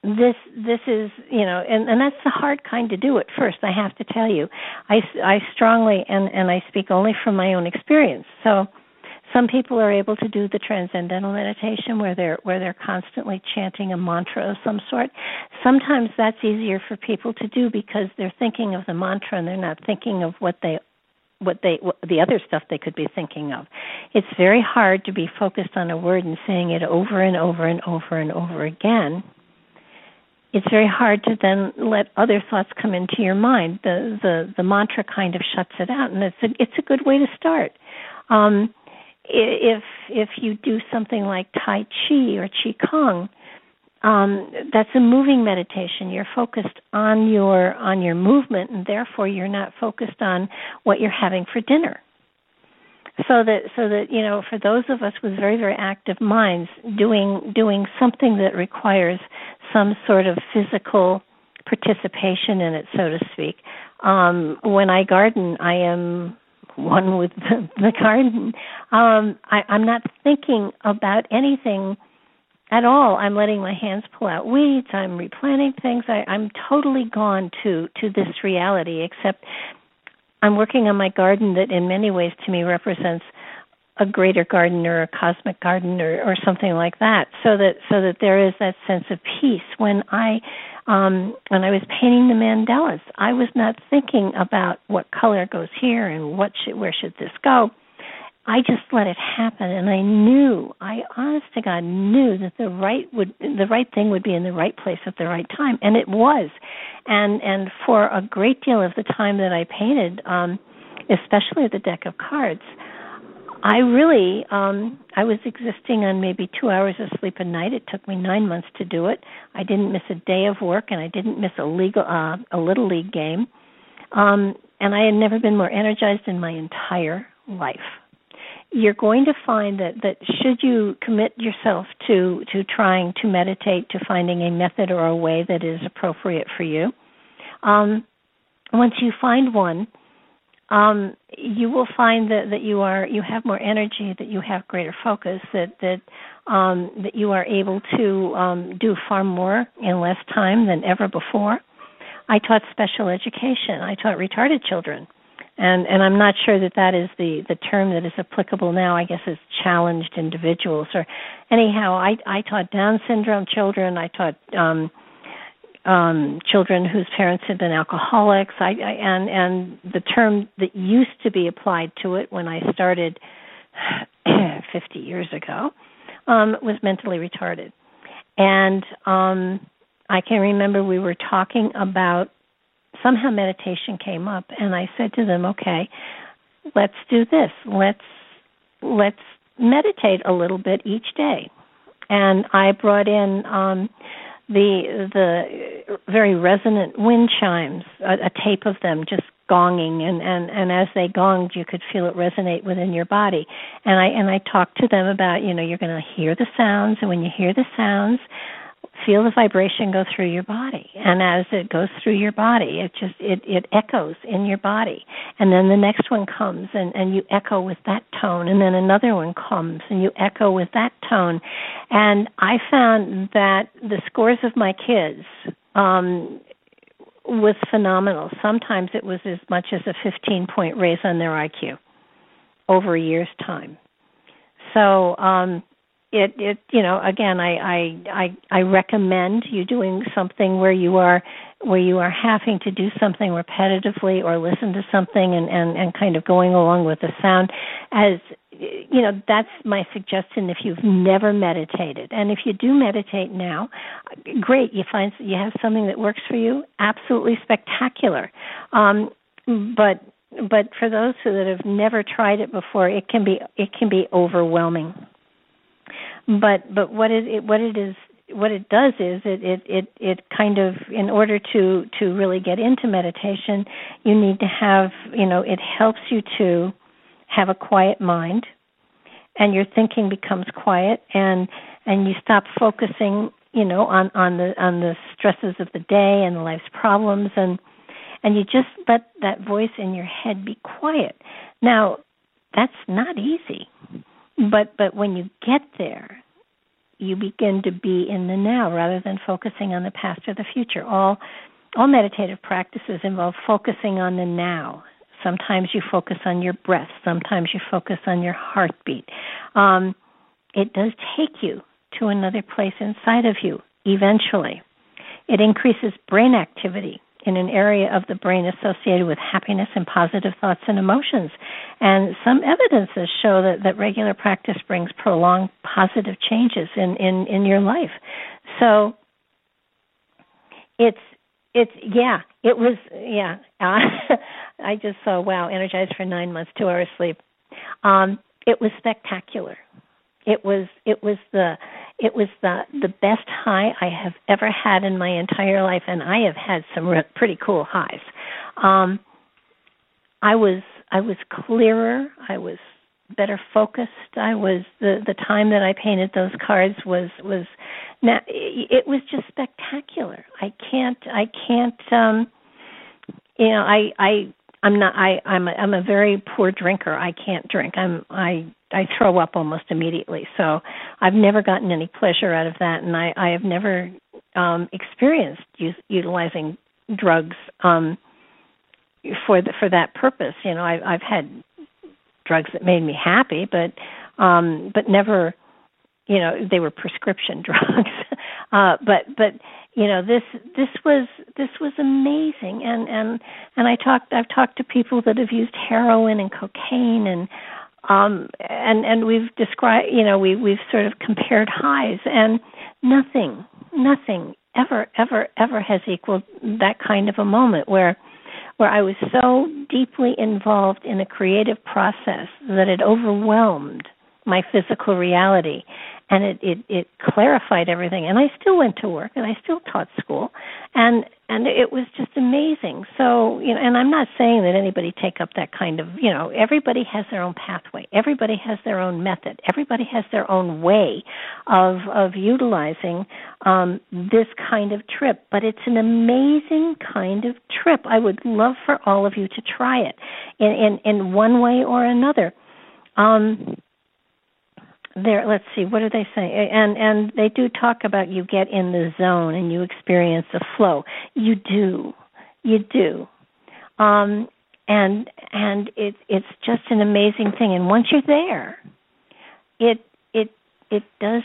this this is you know and and that's the hard kind to do at first i have to tell you. I i strongly and and i speak only from my own experience. So some people are able to do the transcendental meditation where they're where they're constantly chanting a mantra of some sort sometimes that's easier for people to do because they're thinking of the mantra and they're not thinking of what they what they what, the other stuff they could be thinking of. It's very hard to be focused on a word and saying it over and over and over and over again it's very hard to then let other thoughts come into your mind. The the the mantra kind of shuts it out, and it's a it's a good way to start. Um, if if you do something like Tai Chi or Qi Gong, um, that's a moving meditation. You're focused on your on your movement, and therefore you're not focused on what you're having for dinner. So that so that you know, for those of us with very very active minds, doing doing something that requires some sort of physical participation in it, so to speak. Um, when I garden, I am one with the, the garden. Um, I, I'm not thinking about anything at all. I'm letting my hands pull out weeds. I'm replanting things. I, I'm totally gone to to this reality. Except I'm working on my garden that, in many ways, to me represents a greater garden or a cosmic garden or, or something like that. So that so that there is that sense of peace when I um, when I was painting the mandalas, I was not thinking about what color goes here and what should, where should this go. I just let it happen, and I knew, I honest to God knew that the right would, the right thing would be in the right place at the right time, and it was. And and for a great deal of the time that I painted, um, especially the deck of cards, I really um I was existing on maybe 2 hours of sleep a night. It took me 9 months to do it. I didn't miss a day of work and I didn't miss a legal uh a little league game. Um and I had never been more energized in my entire life. You're going to find that that should you commit yourself to to trying to meditate to finding a method or a way that is appropriate for you. Um once you find one, um, you will find that, that you are you have more energy, that you have greater focus, that that um, that you are able to um, do far more in less time than ever before. I taught special education. I taught retarded children, and and I'm not sure that that is the the term that is applicable now. I guess it's challenged individuals or anyhow. I I taught Down syndrome children. I taught um, um, children whose parents had been alcoholics. I, I and and the term that used to be applied to it when I started 50 years ago um, was mentally retarded. And um, I can remember we were talking about somehow meditation came up, and I said to them, "Okay, let's do this. Let's let's meditate a little bit each day." And I brought in um, the the very resonant wind chimes, a, a tape of them just gonging and and and as they gonged you could feel it resonate within your body. And i and i talked to them about you know you're going to hear the sounds and when you hear the sounds feel the vibration go through your body. And as it goes through your body it just it it echoes in your body. And then the next one comes and and you echo with that tone. And then another one comes and you echo with that tone. And i found that the scores of my kids um was phenomenal. Sometimes it was as much as a 15 point raise on their iq over a year's time. So um it it you know again I, I i i recommend you doing something where you are where you are having to do something repetitively or listen to something and and and kind of going along with the sound. As you know that's my suggestion if you've never meditated. And if you do meditate now great. You find you have something that works for you. Absolutely spectacular. Um but but for those who that have never tried it before it can be it can be overwhelming but but what it, it what it is what it does is it, it it it kind of in order to to really get into meditation you need to have you know it helps you to have a quiet mind and your thinking becomes quiet and and you stop focusing you know on on the on the stresses of the day and life's problems and and you just let that voice in your head be quiet. Now that's not easy but but when you get there you begin to be in the now rather than focusing on the past or the future. All all meditative practices involve focusing on the now. Sometimes you focus on your breath. Sometimes you focus on your heartbeat. Um, it does take you to another place inside of you eventually. It increases brain activity in an area of the brain associated with happiness and positive thoughts and emotions. And some evidences show that, that regular practice brings prolonged positive changes in, in, in your life. So it's it's yeah, it was yeah. Uh, I just saw wow, energized for nine months, two hours sleep. Um, it was spectacular. It was it was the it was the the best high I have ever had in my entire life, and I have had some re- pretty cool highs. Um, I was I was clearer. I was better focused. I was the the time that I painted those cards was was now it was just spectacular. I can't I can't um you know I I I'm not I I'm a, I'm a very poor drinker. I can't drink. I'm I I throw up almost immediately. So I've never gotten any pleasure out of that and I I have never um experienced use, utilizing drugs um for the, for that purpose. You know, I I've had drugs that made me happy, but um but never you know they were prescription drugs uh but but you know this this was this was amazing. And and and i talked i've talked to people that have used heroin and cocaine and um and and we've described you know we we've sort of compared highs and nothing nothing ever ever ever has equaled that kind of a moment where where I was so deeply involved in a creative process that it overwhelmed my physical reality and it, it it clarified everything. And i still went to work and i still taught school and and it was just amazing. So you know and i'm not saying that anybody take up that kind of you know everybody has their own pathway. Everybody has their own method. Everybody has their own way of of utilizing um this kind of trip. But it's an amazing kind of trip. I would love for all of you to try it in in in one way or another. Um there let's see what do they say? And and they do talk about you get in the zone and you experience the flow. You do. You do. Um and and it it's just an amazing thing. And once you're there it it it does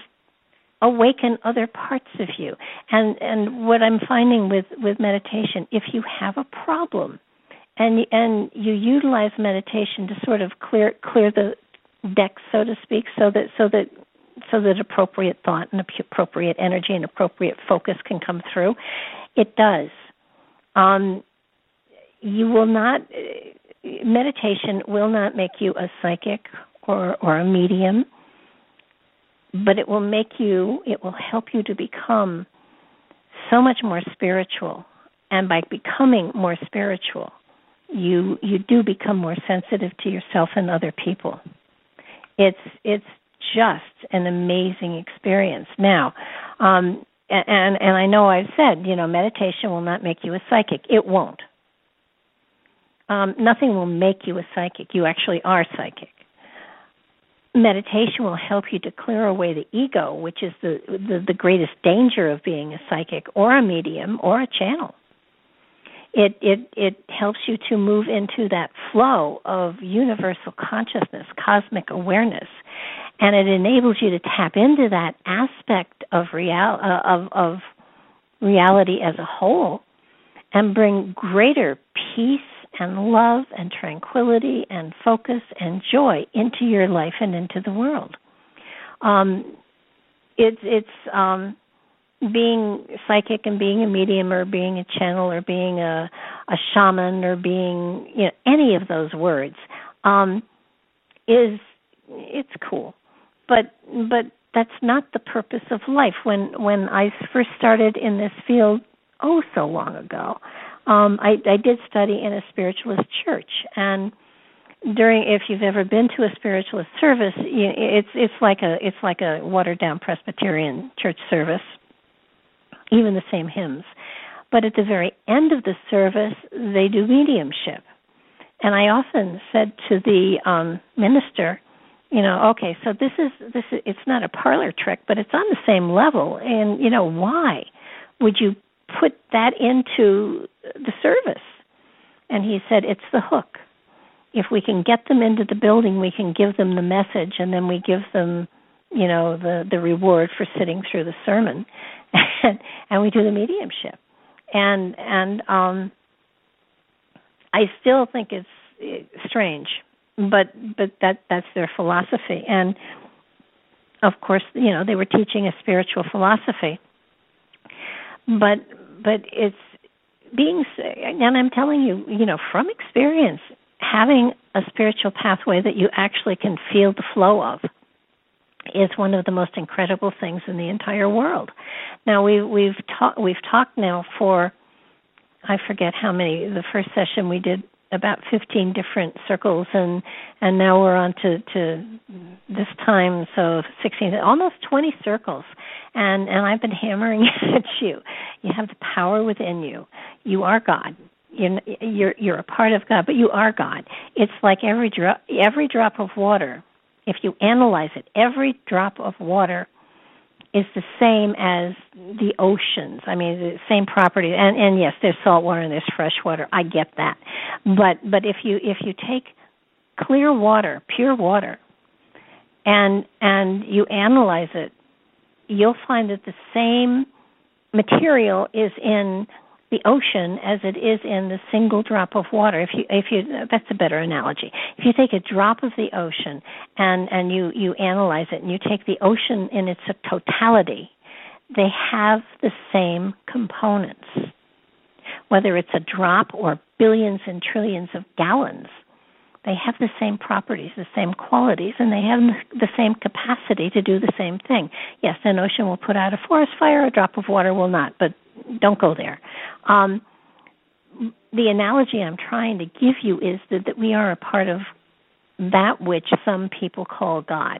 awaken other parts of you. And and what i'm finding with with meditation if you have a problem and and you utilize meditation to sort of clear clear the deck, so to speak, so that so that so that appropriate thought and appropriate energy and appropriate focus can come through. It does. Um, you will not. Meditation will not make you a psychic or or a medium, but it will make you. It will help you to become so much more spiritual, and by becoming more spiritual, you you do become more sensitive to yourself and other people it's it's just an amazing experience. Now, um, and and I know I've said, you know, meditation will not make you a psychic. It won't. Um, nothing will make you a psychic. You actually are psychic. Meditation will help you to clear away the ego, which is the, the the greatest danger of being a psychic or a medium or a channel it it it helps you to move into that flow of universal consciousness cosmic awareness. And it enables you to tap into that aspect of real uh, of of reality as a whole and bring greater peace and love and tranquility and focus and joy into your life and into the world. Um it's it's um being psychic and being a medium or being a channel or being a a shaman or being you know any of those words um is it's cool. But but that's not the purpose of life. When when i first started in this field oh so long ago um i i did study in a spiritualist church. And during if you've ever been to a spiritualist service it's it's like a it's like a watered down presbyterian church service even the same hymns. But at the very end of the service, they do mediumship. And I often said to the um, minister, you know, okay, so this is this is it's not a parlor trick, but it's on the same level. And you know, why would you put that into the service? And he said, it's the hook. If we can get them into the building, we can give them the message, and then we give them, you know, the the reward for sitting through the sermon and, and we do the mediumship. And and um i still think it's, strange but but that that's their philosophy. And of course you know they were teaching a spiritual philosophy. But but it's being and i'm telling you you know from experience having a spiritual pathway that you actually can feel the flow of is one of the most incredible things in the entire world. Now we we've talked we've talked now for I forget how many the first session we did about 15 different circles and and now we're on to to this time so 16 almost 20 circles. And and I've been hammering at you. You have the power within you. You are God. You're you're you're a part of God but you are God. It's like every drop every drop of water if you analyze it every drop of water is the same as the oceans. I mean, the same property. And and yes, there's salt water and there's fresh water. I get that. But but if you if you take clear water, pure water, and and you analyze it, you'll find that the same material is in the ocean as it is in the single drop of water. If you if you that's a better analogy. If you take a drop of the ocean and and you you analyze it and you take the ocean in its totality, they have the same components. Whether it's a drop or billions and trillions of gallons, they have the same properties, the same qualities, and they have the same capacity to do the same thing. Yes, an ocean will put out a forest fire, a drop of water will not, but don't go there. Um, the analogy I'm trying to give you is that, that we are a part of that which some people call God.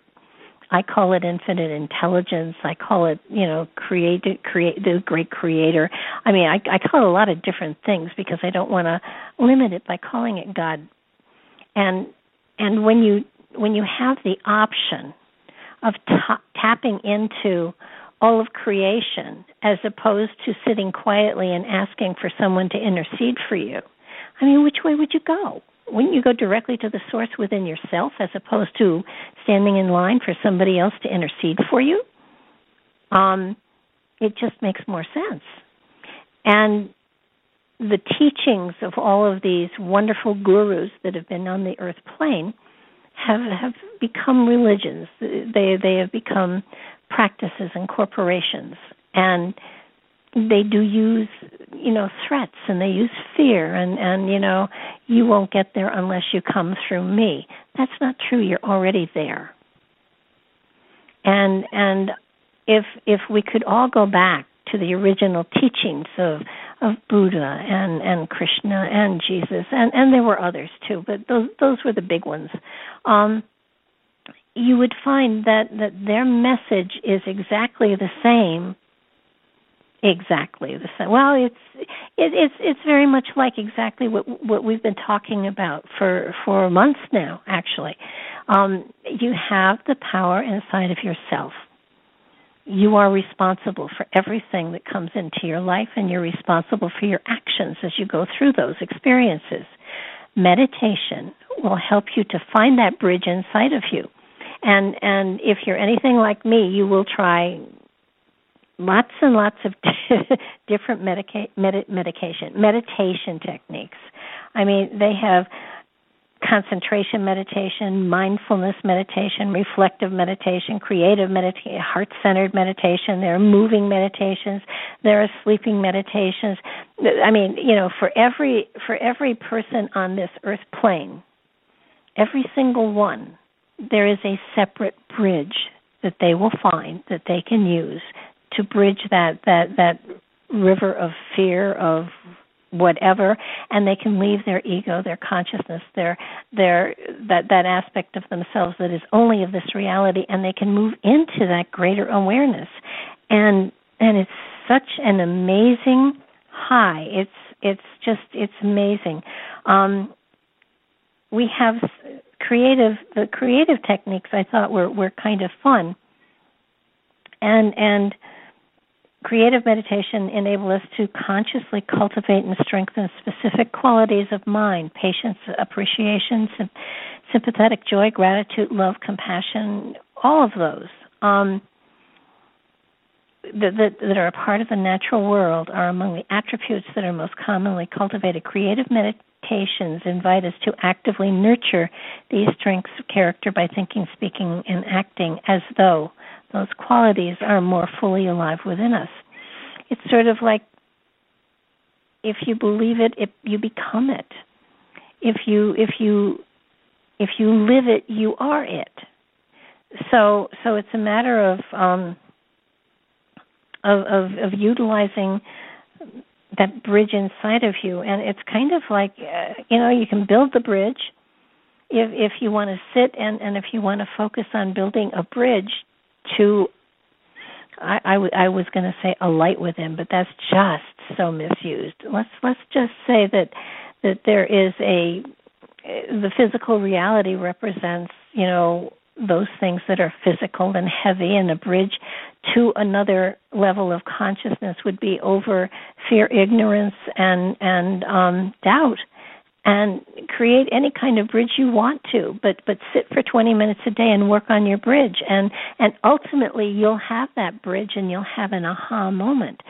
I call it infinite intelligence. I call it, you know, create, create the great creator. I mean, I, I call it a lot of different things because I don't want to limit it by calling it God. And and when you when you have the option of tapping into all of creation as opposed to sitting quietly and asking for someone to intercede for you. I mean, which way would you go? Wouldn't you go directly to the source within yourself as opposed to standing in line for somebody else to intercede for you? Um, it just makes more sense. And the teachings of all of these wonderful gurus that have been on the earth plane have have become religions. They they have become practices and corporations. And they do use you know threats and they use fear and and you know you won't get there unless you come through me. That's not true. You're already there. And and if if we could all go back to the original teachings of of Buddha and and Krishna and Jesus and and there were others too but those those were the big ones. Um you would find that that their message is exactly the same. Exactly the same well it's it, it's it's very much like exactly what what we've been talking about for for months now actually. Um you have the power inside of yourself you are responsible for everything that comes into your life and you're responsible for your actions as you go through those experiences meditation will help you to find that bridge inside of you and and if you're anything like me, you will try lots and lots of different medica- med- medication meditation techniques. I mean, they have concentration meditation, mindfulness meditation, reflective meditation, creative meditation, heart-centered meditation. There are moving meditations. There are sleeping meditations. I mean, you know, for every for every person on this earth plane, every single one there is a separate bridge that they will find that they can use to bridge that that that river of fear of whatever and they can leave their ego their consciousness their their that that aspect of themselves that is only of this reality and they can move into that greater awareness. And and it's such an amazing high. It's it's just it's amazing. Um we have creative the creative techniques I thought were were kind of fun. And and creative meditation enable us to consciously cultivate and strengthen specific qualities of mind, patience, appreciation, sympathetic joy, gratitude, love, compassion, all of those. Um, that, that, that, are a part of the natural world are among the attributes that are most commonly cultivated. Creative meditations invite us to actively nurture these strengths of character by thinking, speaking, and acting as though those qualities are more fully alive within us. It's sort of like if you believe it, it you become it. If you if you if you live it, you are it. so so it's a matter of um, of, of of utilizing that bridge inside of you, and it's kind of like uh, you know you can build the bridge if if you want to sit and and if you want to focus on building a bridge to I, I, w- I was going to say a light within, but that's just so misused. Let's let's just say that that there is a the physical reality represents you know those things that are physical and heavy and a bridge to another level of consciousness would be over fear ignorance and and um doubt and create any kind of bridge you want to but but sit for 20 minutes a day and work on your bridge and and ultimately you'll have that bridge and you'll have an aha moment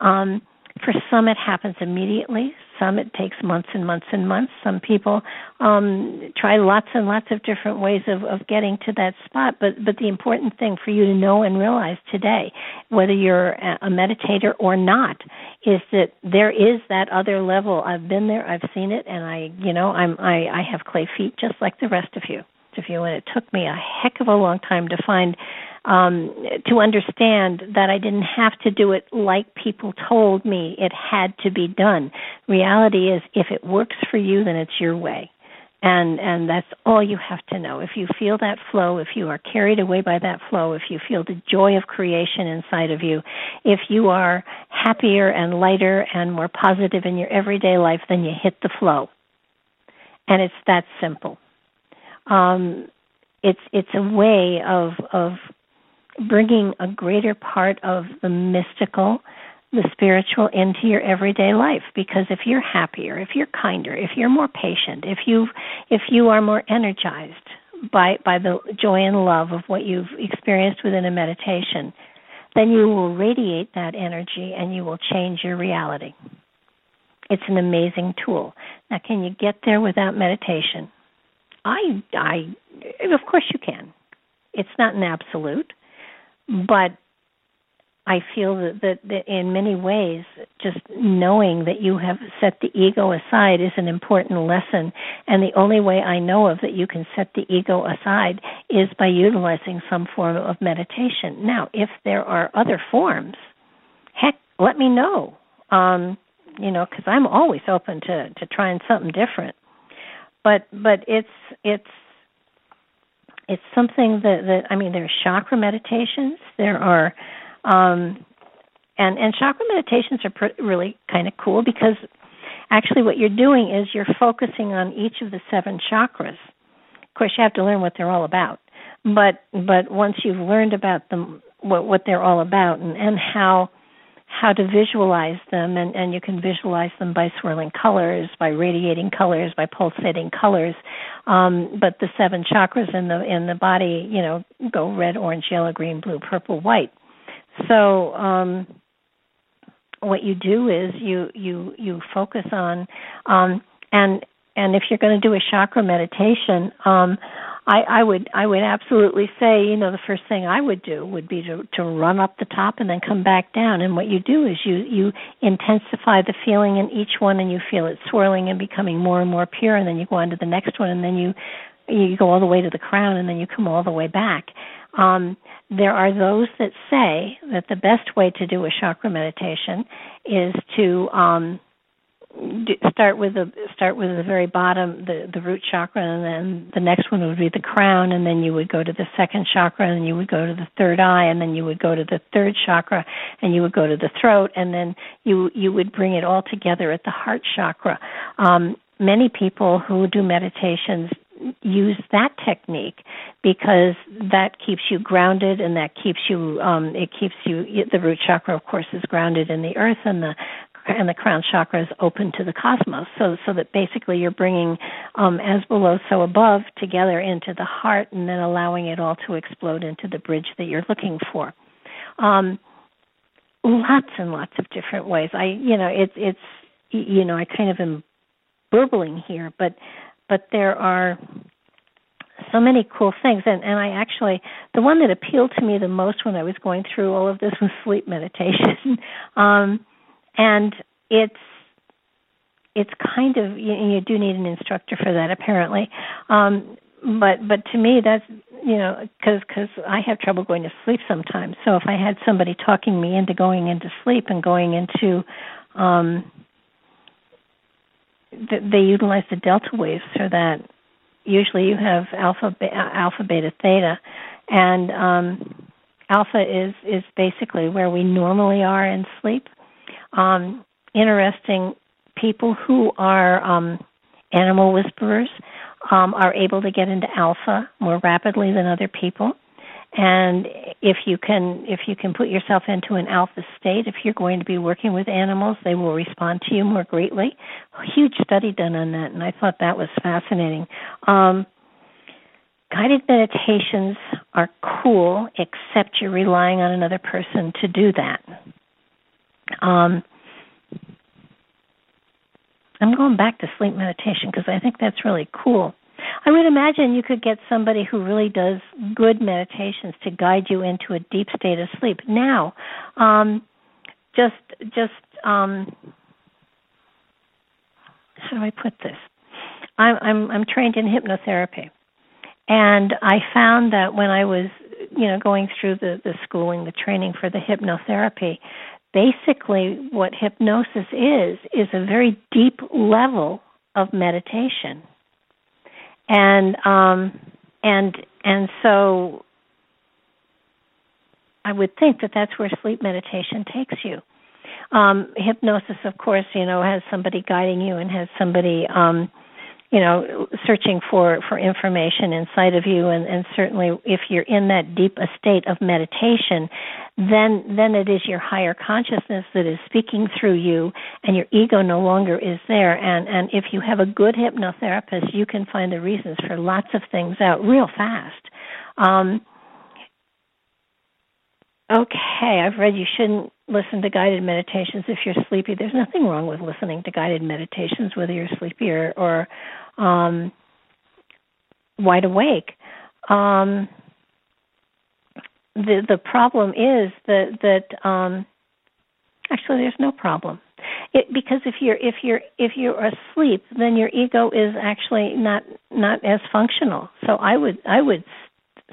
um for some, it happens immediately. Some, it takes months and months and months. Some people um, try lots and lots of different ways of, of getting to that spot. But, but the important thing for you to know and realize today, whether you're a meditator or not, is that there is that other level. I've been there, I've seen it, and I, you know, I'm, I, I have clay feet just like the rest of you. Of you, and it took me a heck of a long time to find um, to understand that I didn't have to do it like people told me it had to be done. Reality is, if it works for you, then it's your way. And and that's all you have to know. If you feel that flow, if you are carried away by that flow, if you feel the joy of creation inside of you, if you are happier and lighter and more positive in your everyday life, then you hit the flow. And it's that simple. Um, it's it's a way of of bringing a greater part of the mystical, the spiritual into your everyday life because if you're happier, if you're kinder, if you're more patient, if you if you are more energized by by the joy and love of what you've experienced within a meditation, then you will radiate that energy and you will change your reality. It's an amazing tool. Now can you get there without meditation? I I of course you can. It's not an absolute but I feel that, that, that in many ways, just knowing that you have set the ego aside is an important lesson. And the only way I know of that you can set the ego aside is by utilizing some form of meditation. Now, if there are other forms, heck, let me know. Um, you know, because I'm always open to to trying something different. But but it's it's it's something that that I mean there are chakra meditations there are um and and chakra meditations are pr- really kind of cool because actually what you're doing is you're focusing on each of the seven chakras. Of course you have to learn what they're all about but but once you've learned about them what what they're all about and and how how to visualize them and, and you can visualize them by swirling colors, by radiating colors, by pulsating colors. Um, but the seven chakras in the in the body, you know, go red, orange, yellow, green, blue, purple, white. So um, what you do is you you you focus on um, and and if you're going to do a chakra meditation, um, I, I would I would absolutely say you know the first thing I would do would be to to run up the top and then come back down. And what you do is you you intensify the feeling in each one, and you feel it swirling and becoming more and more pure. And then you go on to the next one, and then you you go all the way to the crown, and then you come all the way back. Um, there are those that say that the best way to do a chakra meditation is to um, start with the start with the very bottom the the root chakra and then the next one would be the crown and then you would go to the second chakra and you would go to the third eye and then you would go to the third chakra and you would go to the throat and then you you would bring it all together at the heart chakra. Um many people who do meditations use that technique because that keeps you grounded and that keeps you um it keeps you the root chakra of course is grounded in the earth and the and the crown chakra is open to the cosmos. So, so that basically you're bringing um, as below, so above together into the heart, and then allowing it all to explode into the bridge that you're looking for. Um, lots and lots of different ways. I, you know, it's it's you know, I kind of am burbling here, but but there are so many cool things and and I actually the one that appealed to me the most when I was going through all of this was sleep meditation. um and it's it's kind of you, you do need an instructor for that apparently um but but to me that's you know because because I have trouble going to sleep sometimes. So if I had somebody talking me into going into sleep and going into um they utilize the delta waves for that. Usually you have alpha alpha beta theta and um alpha is is basically where we normally are in sleep. Um interesting people who are um animal whisperers um, are able to get into alpha more rapidly than other people. And if you can if you can put yourself into an alpha state, if you're going to be working with animals, they will respond to you more greatly. A huge study done on that, and I thought that was fascinating. Um, guided meditations are cool, except you're relying on another person to do that. Um, I'm going back to sleep meditation because I think that's really cool. I would imagine you could get somebody who really does good meditations to guide you into a deep state of sleep. Now, um, just just um, how do I put this? I'm I'm I'm trained in hypnotherapy, and I found that when I was you know going through the the schooling, the training for the hypnotherapy, basically what hypnosis is is a very deep level of meditation. And um and and so i would think that that's where sleep meditation takes you. Um hypnosis of course you know has somebody guiding you and has somebody um you know searching for for information inside of you and and certainly if you're in that deep a state of meditation then then it is your higher consciousness that is speaking through you and your ego no longer is there. And and if you have a good hypnotherapist you can find the reasons for lots of things out real fast. Um okay i've read you shouldn't listen to guided meditations if you're sleepy. There's nothing wrong with listening to guided meditations whether you're sleepy or or um wide awake. Um the the problem is that that um actually there's no problem. It because if you're if you're if you're asleep then your ego is actually not not as functional. So i would i would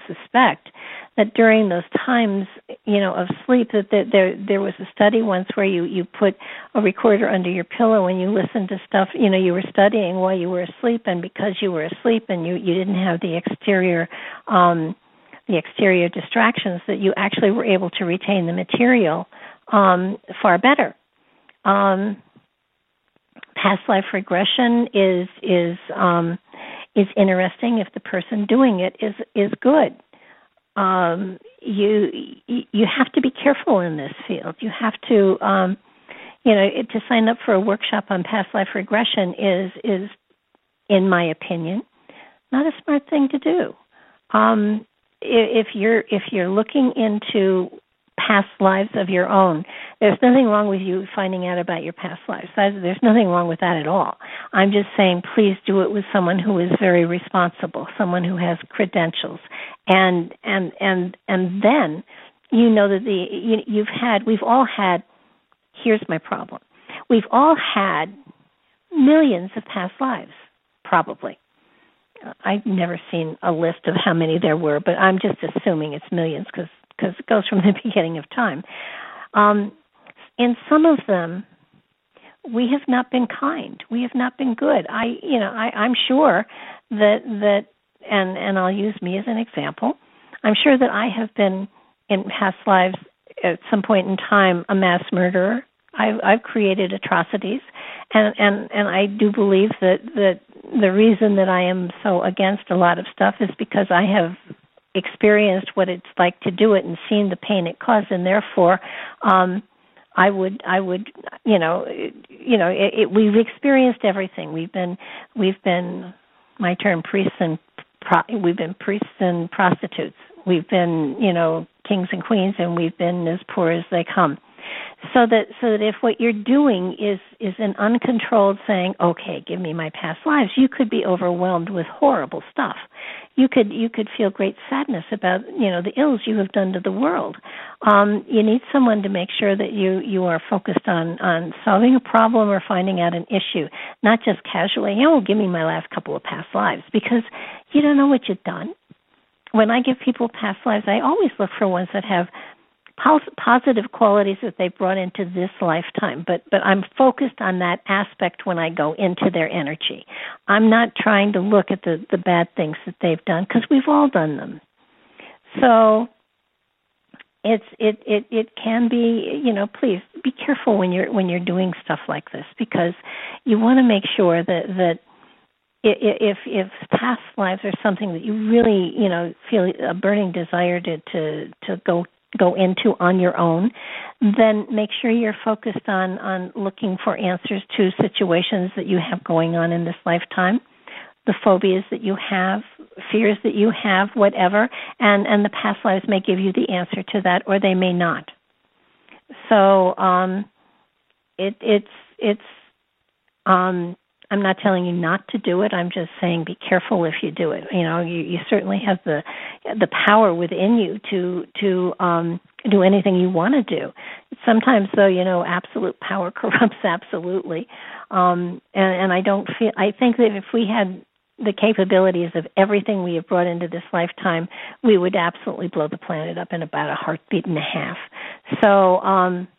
suspect that during those times you know of sleep that there there, there was a study once where you you put a recorder under your pillow and you listened to stuff you know you were studying while you were asleep and because you were asleep and you you didn't have the exterior um the exterior distractions that you actually were able to retain the material um, far better. Um, past life regression is is um, is interesting if the person doing it is is good. Um, you you have to be careful in this field. You have to um, you know to sign up for a workshop on past life regression is is in my opinion not a smart thing to do. Um, if you're if you're looking into past lives of your own. There's nothing wrong with you finding out about your past lives. There's nothing wrong with that at all. I'm just saying please do it with someone who is very responsible, someone who has credentials. And and and and then you know that the you, you've had we've all had here's my problem. We've all had millions of past lives probably I've never seen a list of how many there were, but I'm just assuming it's millions because because it goes from the beginning of time. Um, in some of them, we have not been kind. We have not been good. I, you know, I, I'm sure that that, and and I'll use me as an example. I'm sure that I have been in past lives at some point in time a mass murderer. I've I've created atrocities, and and and I do believe that that the reason that I am so against a lot of stuff is because I have experienced what it's like to do it and seen the pain it caused, and therefore, um, I would I would you know you know it, it, we've experienced everything. We've been we've been my term priests and pro, we've been priests and prostitutes. We've been you know kings and queens, and we've been as poor as they come. so that so that if what you're doing is is an uncontrolled saying okay give me my past lives you could be overwhelmed with horrible stuff you could you could feel great sadness about you know the ills you have done to the world. Um you need someone to make sure that you you are focused on on solving a problem or finding out an issue not just casually oh give me my last couple of past lives because you don't know what you've done. When i give people past lives i always look for ones that have positive qualities that they brought into this lifetime but but i'm focused on that aspect when i go into their energy. I'm not trying to look at the the bad things that they've done because we've all done them. So it's it it it can be you know please be careful when you're when you're doing stuff like this because you want to make sure that that if if past lives are something that you really you know feel a burning desire to to to go go into on your own, then make sure you're focused on on looking for answers to situations that you have going on in this lifetime, the phobias that you have, fears that you have, whatever, and and the past lives may give you the answer to that or they may not. So um it it's it's um I'm not telling you not to do it. I'm just saying be careful if you do it. You know, you, you certainly have the the power within you to to um do anything you want to do. Sometimes though, you know, absolute power corrupts absolutely. Um and, and I don't feel I think that if we had the capabilities of everything we have brought into this lifetime, we would absolutely blow the planet up in about a heartbeat and a half. So, um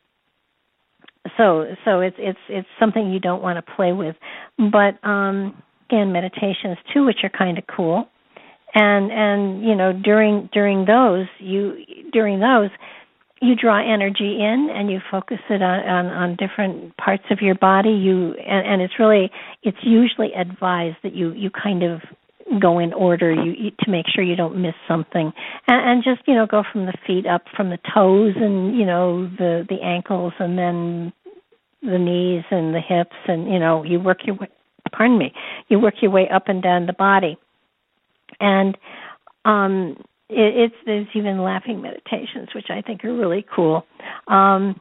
so so it's it's it's something you don't want to play with. But um again meditations too which are kind of cool. And and you know during during those you during those you draw energy in and you focus it on on, on different parts of your body. You and, and it's really it's usually advised that you you kind of go in order you, you to make sure you don't miss something. And, and just you know go from the feet up from the toes and you know the the ankles and then the knees and the hips and you know you work your way pardon me you work your way up and down the body. And um it, it's there's even laughing meditations which i think are really cool. Um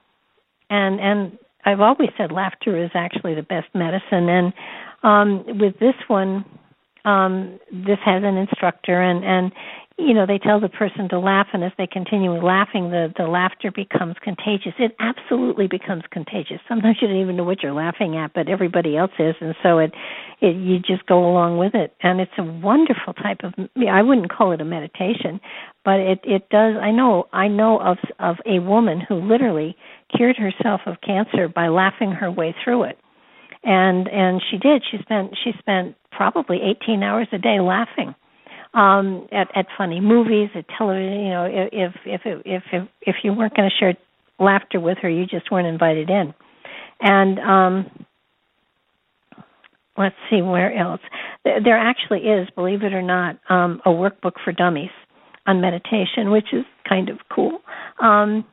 and and i've always said laughter is actually the best medicine. And um with this one um this has an instructor and and you know they tell the person to laugh and if they continue laughing the the laughter becomes contagious. It absolutely becomes contagious. Sometimes you don't even know what you're laughing at but everybody else is and so it it you just go along with it. And it's a wonderful type of i wouldn't call it a meditation but it it does i know i know of of a woman who literally cured herself of cancer by laughing her way through it. And and she did. She spent she spent probably 18 hours a day laughing um at at funny movies at television you know if if if if if you weren't going to share laughter with her you just weren't invited in. And um let's see where else. There actually is believe it or not um a workbook for dummies on meditation which is kind of cool. Um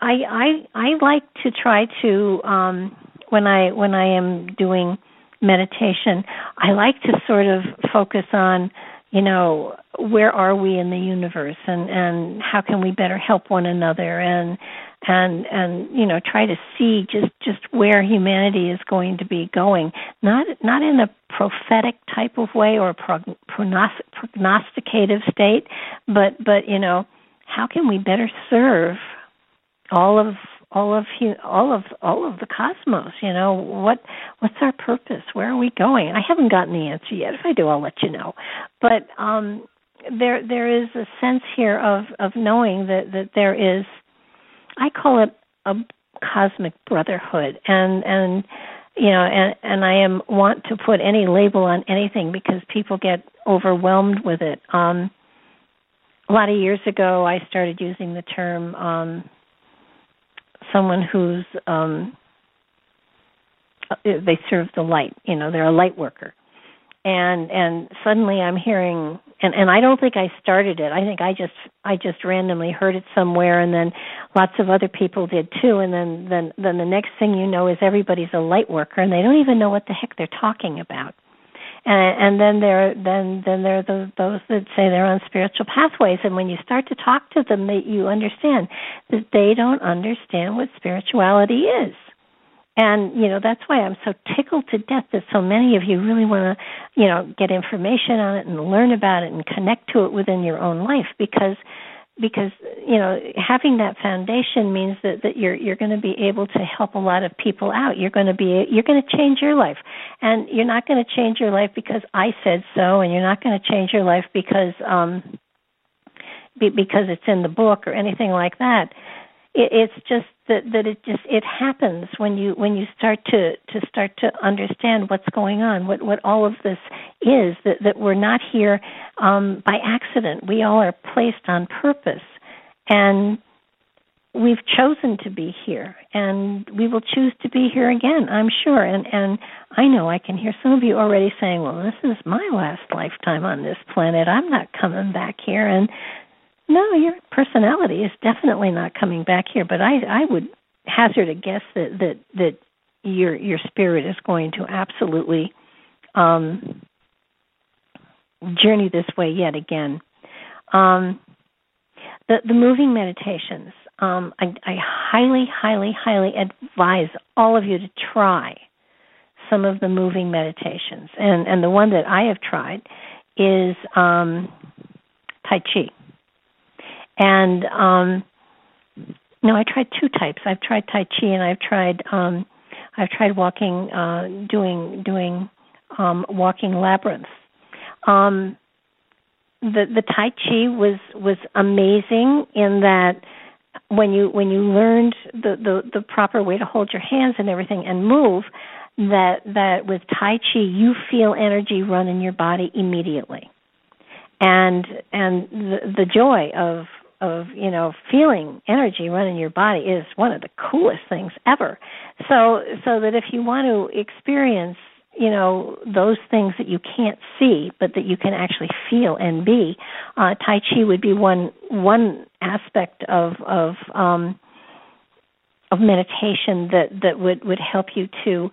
i i i like to try to um when i when i am doing meditation i like to sort of focus on you know where are we in the universe and and how can we better help one another and and and you know try to see just just where humanity is going to be going not not in a prophetic type of way or a prognosticative state but but you know how can we better serve all of all of all of all of the cosmos you know what what's our purpose? Where are we going? I haven't gotten the answer yet. If i do i'll let you know. But um there there is a sense here of of knowing that that there is i call it a cosmic brotherhood. And and you know and and i am want to put any label on anything because people get overwhelmed with it. Um a lot of years ago i started using the term um someone who's um they serve the light you know they're a light worker. And and suddenly i'm hearing and and i don't think i started it. I think i just i just randomly heard it somewhere and then lots of other people did too. And then then then the next thing you know is everybody's a light worker and they don't even know what the heck they're talking about and and then there then then there are those those that say they're on spiritual pathways. And when you start to talk to them that you understand that they don't understand what spirituality is. And you know that's why i'm so tickled to death that so many of you really want to you know get information on it and learn about it and connect to it within your own life. Because because you know having that foundation means that that you're you're going to be able to help a lot of people out. You're going to be you're going to change your life. And you're not going to change your life because i said so and you're not going to change your life because um be, because it's in the book or anything like that it, it's just that that it just it happens when you when you start to to start to understand what's going on what what all of this is that that we're not here um by accident. We all are placed on purpose. And we've chosen to be here and we will choose to be here again i'm sure. And and i know i can hear some of you already saying well this is my last lifetime on this planet. I'm not coming back here. And no, your personality is definitely not coming back here. But I, I would hazard a guess that that that your your spirit is going to absolutely um, journey this way yet again. Um, the the moving meditations. Um, I, I highly, highly, highly advise all of you to try some of the moving meditations, and and the one that I have tried is um, Tai Chi. And um no, I tried two types. I've tried Tai Chi and I've tried um I've tried walking uh doing doing um walking labyrinths. Um the the Tai Chi was was amazing in that when you when you learned the, the the proper way to hold your hands and everything and move that that with tai chi you feel energy run in your body immediately and and the the joy of of you know feeling energy running your body is one of the coolest things ever. So so that if you want to experience you know those things that you can't see but that you can actually feel and be uh tai chi would be one one aspect of of um of meditation that that would would help you to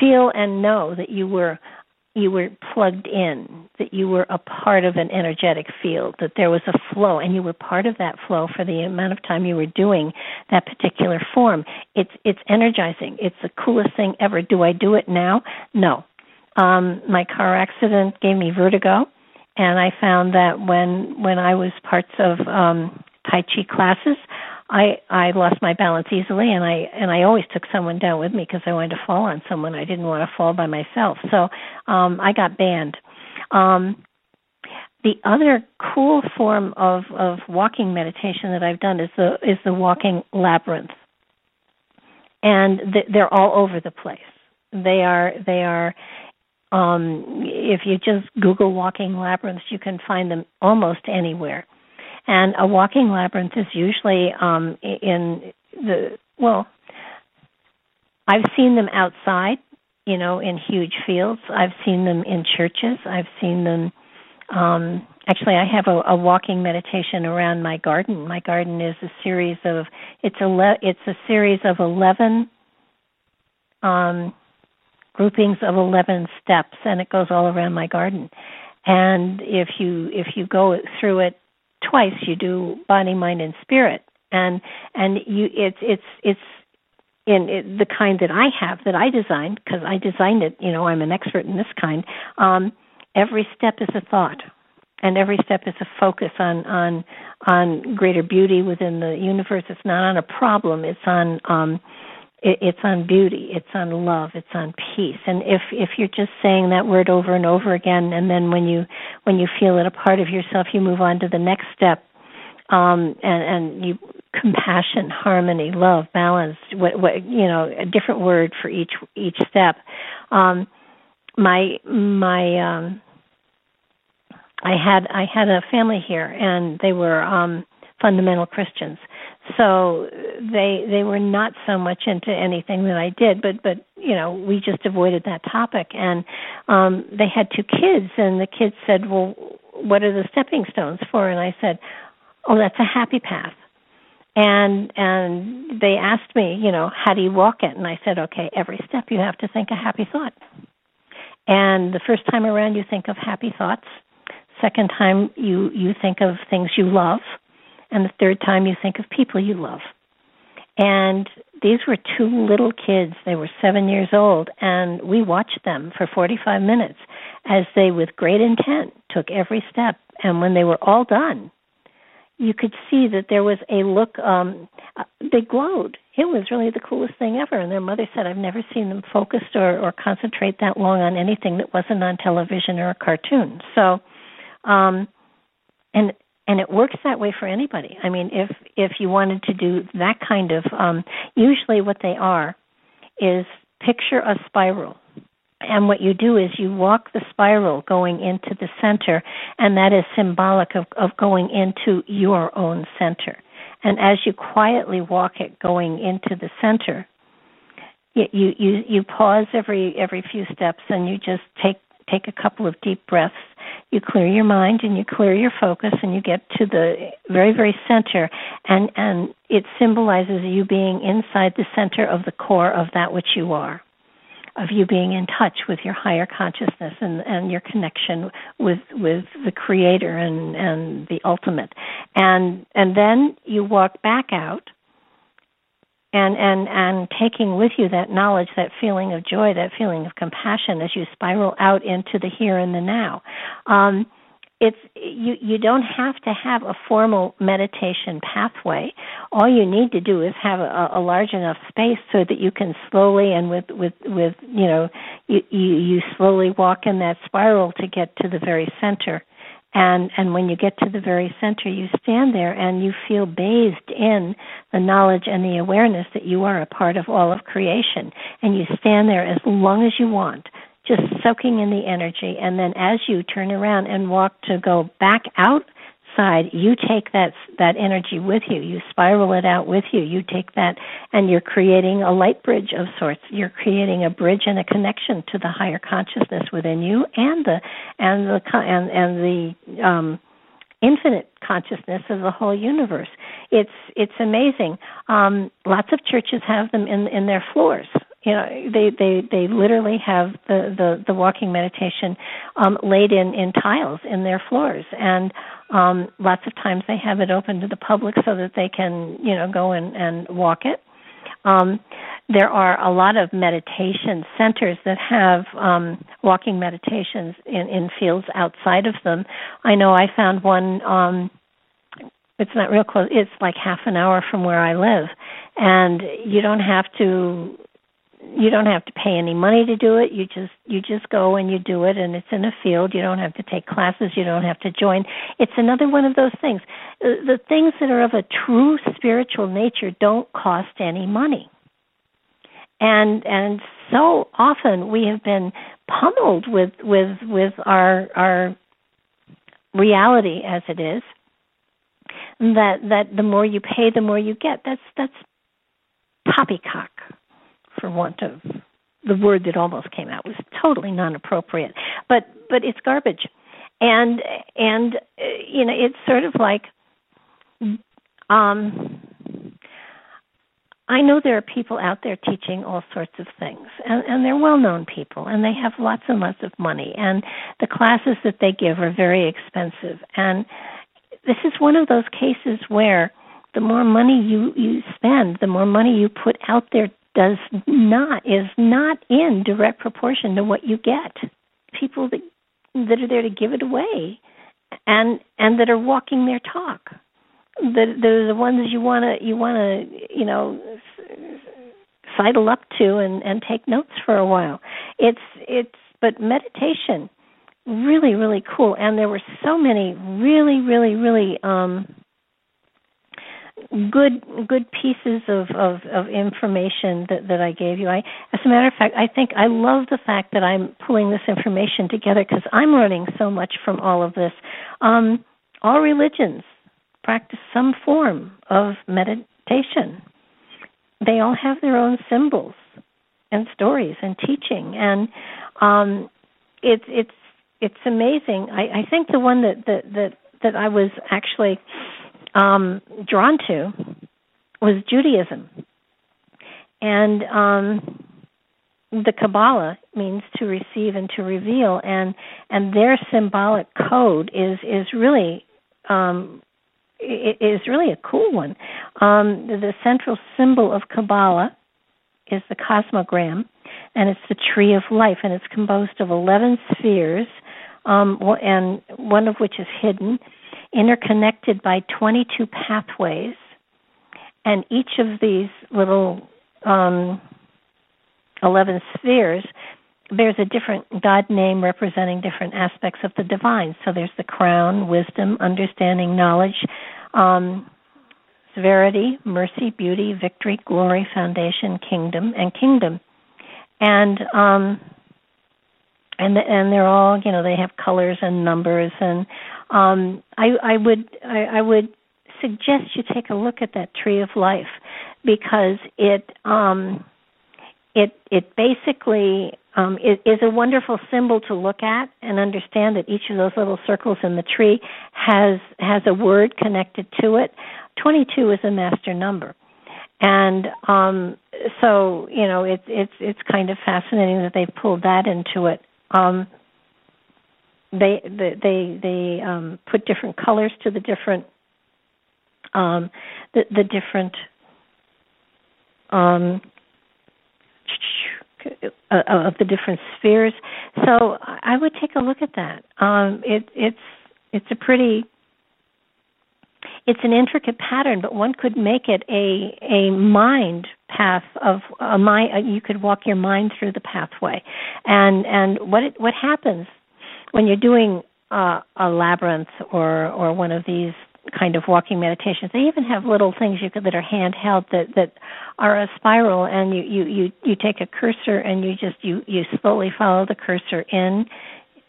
feel and know that you were you were plugged in, that you were a part of an energetic field, that there was a flow, and you were part of that flow for the amount of time you were doing that particular form. It's it's energizing. It's the coolest thing ever. Do I do it now? No. Um, my car accident gave me vertigo, and I found that when when I was parts of um, Tai Chi classes, I I lost my balance easily, and I and I always took someone down with me because I wanted to fall on someone. I didn't want to fall by myself, so um, I got banned. Um, the other cool form of of walking meditation that I've done is the is the walking labyrinth, and th- they're all over the place. They are they are. Um, if you just Google walking labyrinths, you can find them almost anywhere and a walking labyrinth is usually um, in the well. I've seen them outside, you know, in huge fields. I've seen them in churches. I've seen them. Um, actually, I have a, a walking meditation around my garden. My garden is a series of it's a le- it's a series of eleven um, groupings of eleven steps, and it goes all around my garden. And if you if you go through it twice you do body mind and spirit. And and you it's it's it's in it, the kind that I have that I designed because I designed it you know I'm an expert in this kind um every step is a thought. And every step is a focus on on on greater beauty within the universe. It's not on a problem. It's on um it, it's on beauty it's on love it's on peace. And if if you're just saying that word over and over again and then when you when you feel it a part of yourself you move on to the next step um and and you compassion harmony love balance what what you know a different word for each each step. Um my my um i had i had a family here and they were um fundamental christians so they they were not so much into anything that I did, but but you know we just avoided that topic. And um, they had two kids, and the kids said, "Well, what are the stepping stones for?" And I said, "Oh, that's a happy path." And and they asked me, you know, how do you walk it? And I said, okay, every step you have to think a happy thought. And the first time around, you think of happy thoughts. Second time, you you think of things you love and the third time you think of people you love. And these were two little kids. They were seven years old, and we watched them for 45 minutes as they, with great intent, took every step. And when they were all done, you could see that there was a look um they glowed it was really the coolest thing ever and their mother said i've never seen them focused or or concentrate that long on anything that wasn't on television or a cartoon so um and and it works that way for anybody i mean if if you wanted to do that kind of um usually what they are is picture a spiral and what you do is you walk the spiral going into the center, and that is symbolic of, of going into your own center. And as you quietly walk it going into the center, you you you pause every every few steps, and you just take take a couple of deep breaths. You clear your mind and you clear your focus, and you get to the very very center, and and it symbolizes you being inside the center of the core of that which you are of you being in touch with your higher consciousness and, and your connection with with the creator and, and the ultimate. And and then you walk back out and and and taking with you that knowledge that feeling of joy that feeling of compassion as you spiral out into the here and the now. Um, it's you you don't have to have a formal meditation pathway. All you need to do is have a, a large enough space so that you can slowly and with with with you know you you, you slowly walk in that spiral to get to the very center and and when you get to the very center you stand there and you feel bathed in the knowledge and the awareness that you are a part of all of creation and you stand there as long as you want just soaking in the energy. And then as you turn around and walk to go back outside, you take that that energy with you. You spiral it out with you. You take that, and you're creating a light bridge of sorts. You're creating a bridge and a connection to the higher consciousness within you, and the and the and and the um, infinite consciousness of the whole universe. It's it's amazing. Um, lots of churches have them in in their floors you know they they they literally have the the the walking meditation um laid in in tiles in their floors and um lots of times they have it open to the public so that they can you know go and and walk it. Um there are a lot of meditation centers that have um walking meditations in in fields outside of them. I know i found one um it's not real close it's like half an hour from where i live. And you don't have to you don't have to pay any money to do it. You just you just go and you do it and it's in a field. You don't have to take classes. You don't have to join. It's another one of those things. Uh, the things that are of a true spiritual nature don't cost any money. And and so often we have been pummeled with with with our our reality as it is that that the more you pay the more you get. That's that's poppycock for want of the word that almost came out was totally non appropriate but but it's garbage and and uh, you know it's sort of like um I know there are people out there teaching all sorts of things, and, and they're well known people, and they have lots and lots of money, and the classes that they give are very expensive. And this is one of those cases where the more money you, you spend, the more money you put out there does not is not in direct proportion to what you get. People that that are there to give it away, and and that are walking their talk. That they're the ones you want to you want to you know sidle up to and and take notes for a while. It's it's but meditation really really cool and there were so many really really really um good good pieces of, of, of information that, that I gave you. I, as a matter of fact, I think I love the fact that I'm pulling this information together because I'm learning so much from all of this. Um, all religions practice some form of meditation. They all have their own symbols and stories and teaching, and um, it's it's it's amazing. I, I think the one that that that, that I was actually um, drawn to was Judaism. And um, the Kabbalah means to receive and to reveal, and and their symbolic code is is really um, is really a cool one. Um, the central symbol of Kabbalah is the cosmogram, and it's the tree of life, and it's composed of 11 spheres, um, and one of which is hidden, interconnected by 22 pathways. And each of these little um, 11 spheres there's a different God name representing different aspects of the divine. So there's the crown, wisdom, understanding, knowledge, um, severity, mercy, beauty, victory, glory, foundation, kingdom, and kingdom. And um, and and they're all you know they have colors and numbers and um, I I would I, I would suggest you take a look at that tree of life because it um, it it basically um, is, is a wonderful symbol to look at and understand that each of those little circles in the tree has has a word connected to it. Twenty two is a master number, and um, so you know it's it's it's kind of fascinating that they've pulled that into it. Um, they they they, um, put different colors to the different um, the the different um, uh, of the different spheres. So I would take a look at that. Um, it, it's it's a pretty it's an intricate pattern, but one could make it a a mind path of a mind. Uh, you could walk your mind through the pathway, and and what it, what happens when you're doing uh, a labyrinth or or one of these kind of walking meditations. They even have little things you could that are handheld that that are a spiral, and you you you you take a cursor and you just you you slowly follow the cursor in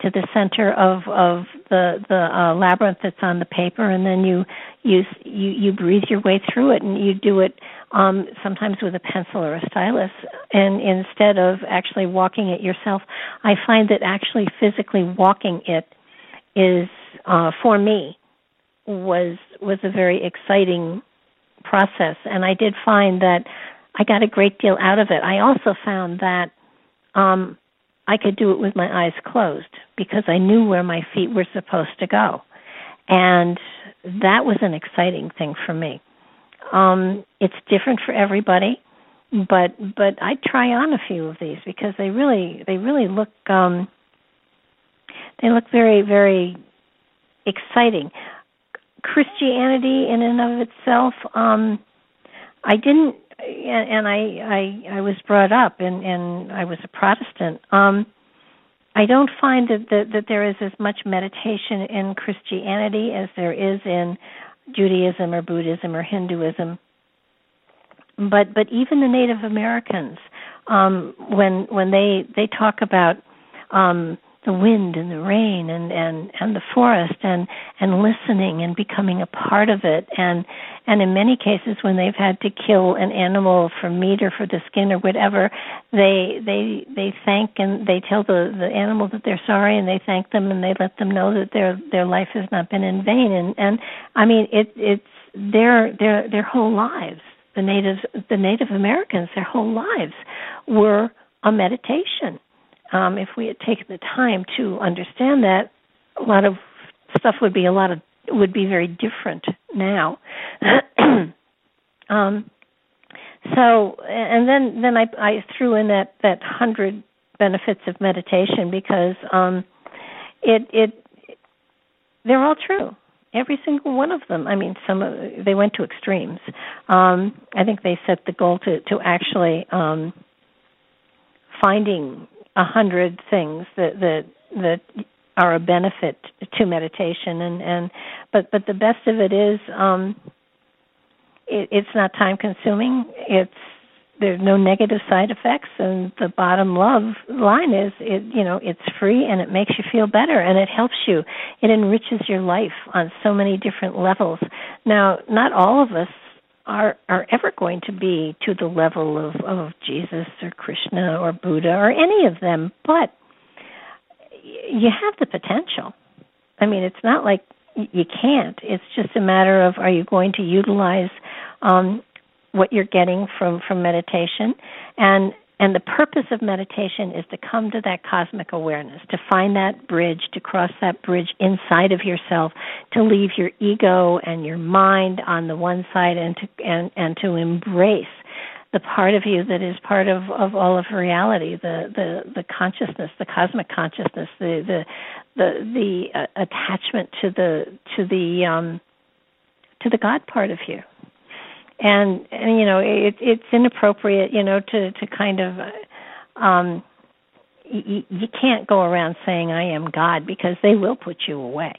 to the center of of the the uh, labyrinth that's on the paper, and then you you you you breathe your way through it, and you do it um, sometimes with a pencil or a stylus, and instead of actually walking it yourself, I find that actually physically walking it is uh, for me was was a very exciting process and I did find that I got a great deal out of it. I also found that um I could do it with my eyes closed because I knew where my feet were supposed to go. And that was an exciting thing for me. Um it's different for everybody, but but I try on a few of these because they really they really look um they look very very exciting. Christianity in and of itself, um, I didn't, and and I, I, I was brought up and, and I was a Protestant. Um, I don't find that, that that there is as much meditation in Christianity as there is in Judaism or Buddhism or Hinduism. But but even the Native Americans, um, when when they they talk about um, the wind and the rain and and and the forest and and listening and becoming a part of it. And and in many cases when they've had to kill an animal for meat or for the skin or whatever they they they thank and they tell the the animal that they're sorry and they thank them and they let them know that their their life has not been in vain. And and i mean it it's their their their whole lives the natives the native americans their whole lives were a meditation um, if we had taken the time to understand that, a lot of stuff would be a lot of would be very different now. um, so, and then then I, I threw in that that hundred benefits of meditation because um, it it they're all true every single one of them. I mean, some of, they went to extremes. Um, I think they set the goal to to actually um, finding a hundred things that that that are a benefit to meditation and and but but the best of it is um it, it's not time consuming. It's there's no negative side effects and the bottom love line is it you know it's free and it makes you feel better and it helps you. It enriches your life on so many different levels. Now not all of us are are ever going to be to the level of of Jesus or Krishna or Buddha or any of them, but you have the potential. I mean, it's not like you can't. It's just a matter of are you going to utilize um, what you're getting from from meditation, and and the purpose of meditation is to come to that cosmic awareness, to find that bridge, to cross that bridge inside of yourself, to leave your ego and your mind on the one side and to and, and to embrace the part of you that is part of, of all of reality, the, the, the consciousness, the cosmic consciousness, the the the, the uh, attachment to the to the um, to the God part of you and and you know it it's inappropriate you know to to kind of um you, you can't go around saying I am God because they will put you away.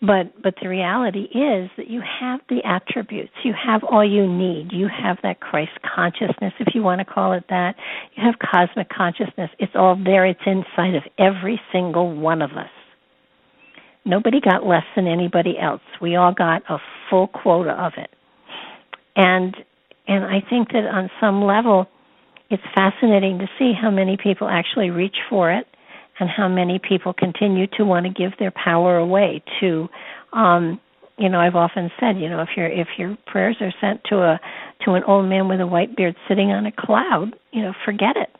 But but the reality is that you have the attributes. You have all you need. You have that Christ consciousness if you want to call it that. You have cosmic consciousness. It's all there. It's inside of every single one of us. Nobody got less than anybody else. We all got a full quota of it and and I think that on some level, it's fascinating to see how many people actually reach for it, and how many people continue to want to give their power away to. Um, you know, I've often said, you know, if your if your prayers are sent to a to an old man with a white beard sitting on a cloud, you know, forget it,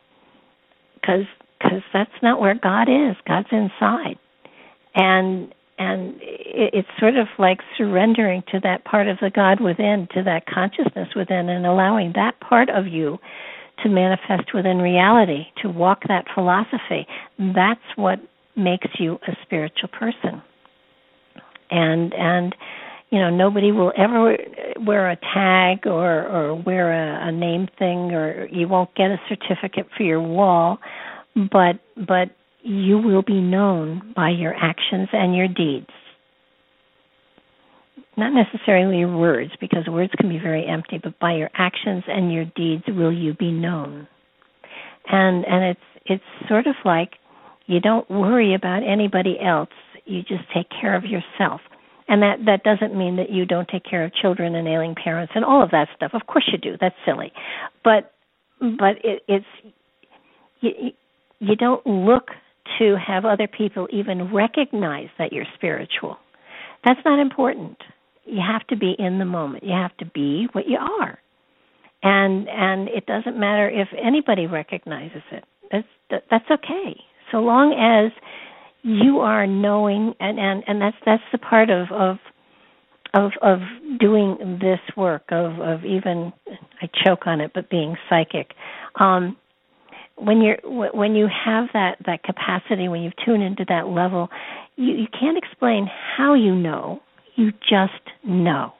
because because that's not where God is. God's inside, and and it's sort of like surrendering to that part of the God within, to that consciousness within, and allowing that part of you to manifest within reality, to walk that philosophy. That's what makes you a spiritual person. And and you know nobody will ever wear a tag or or wear a, a name thing or you won't get a certificate for your wall, but but you will be known by your actions and your deeds. Not necessarily your words, because words can be very empty, but by your actions and your deeds will you be known. And and it's it's sort of like you don't worry about anybody else. You just take care of yourself. And that that doesn't mean that you don't take care of children and ailing parents and all of that stuff. Of course you do. That's silly. But but it, it's you, you don't look to have other people even recognize that you're spiritual. That's not important. You have to be in the moment. You have to be what you are. And and it doesn't matter if anybody recognizes it. That's that's okay. So long as you are knowing and and and that's that's the part of of of of doing this work of of even I choke on it but being psychic um when you're when you have that that capacity when you tune into that level you you can't explain how you know. You just know.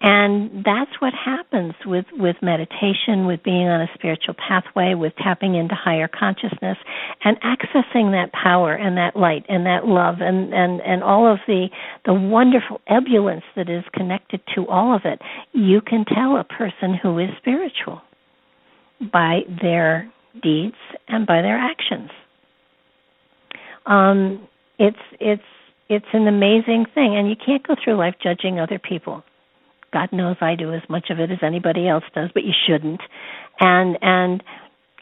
And that's what happens with with meditation with being on a spiritual pathway with tapping into higher consciousness and accessing that power and that light and that love and and and all of the the wonderful ebullience that is connected to all of it. You can tell a person who is spiritual by their deeds and by their actions. Um, it's it's it's an amazing thing, and you can't go through life judging other people. God knows I do as much of it as anybody else does, but you shouldn't. And and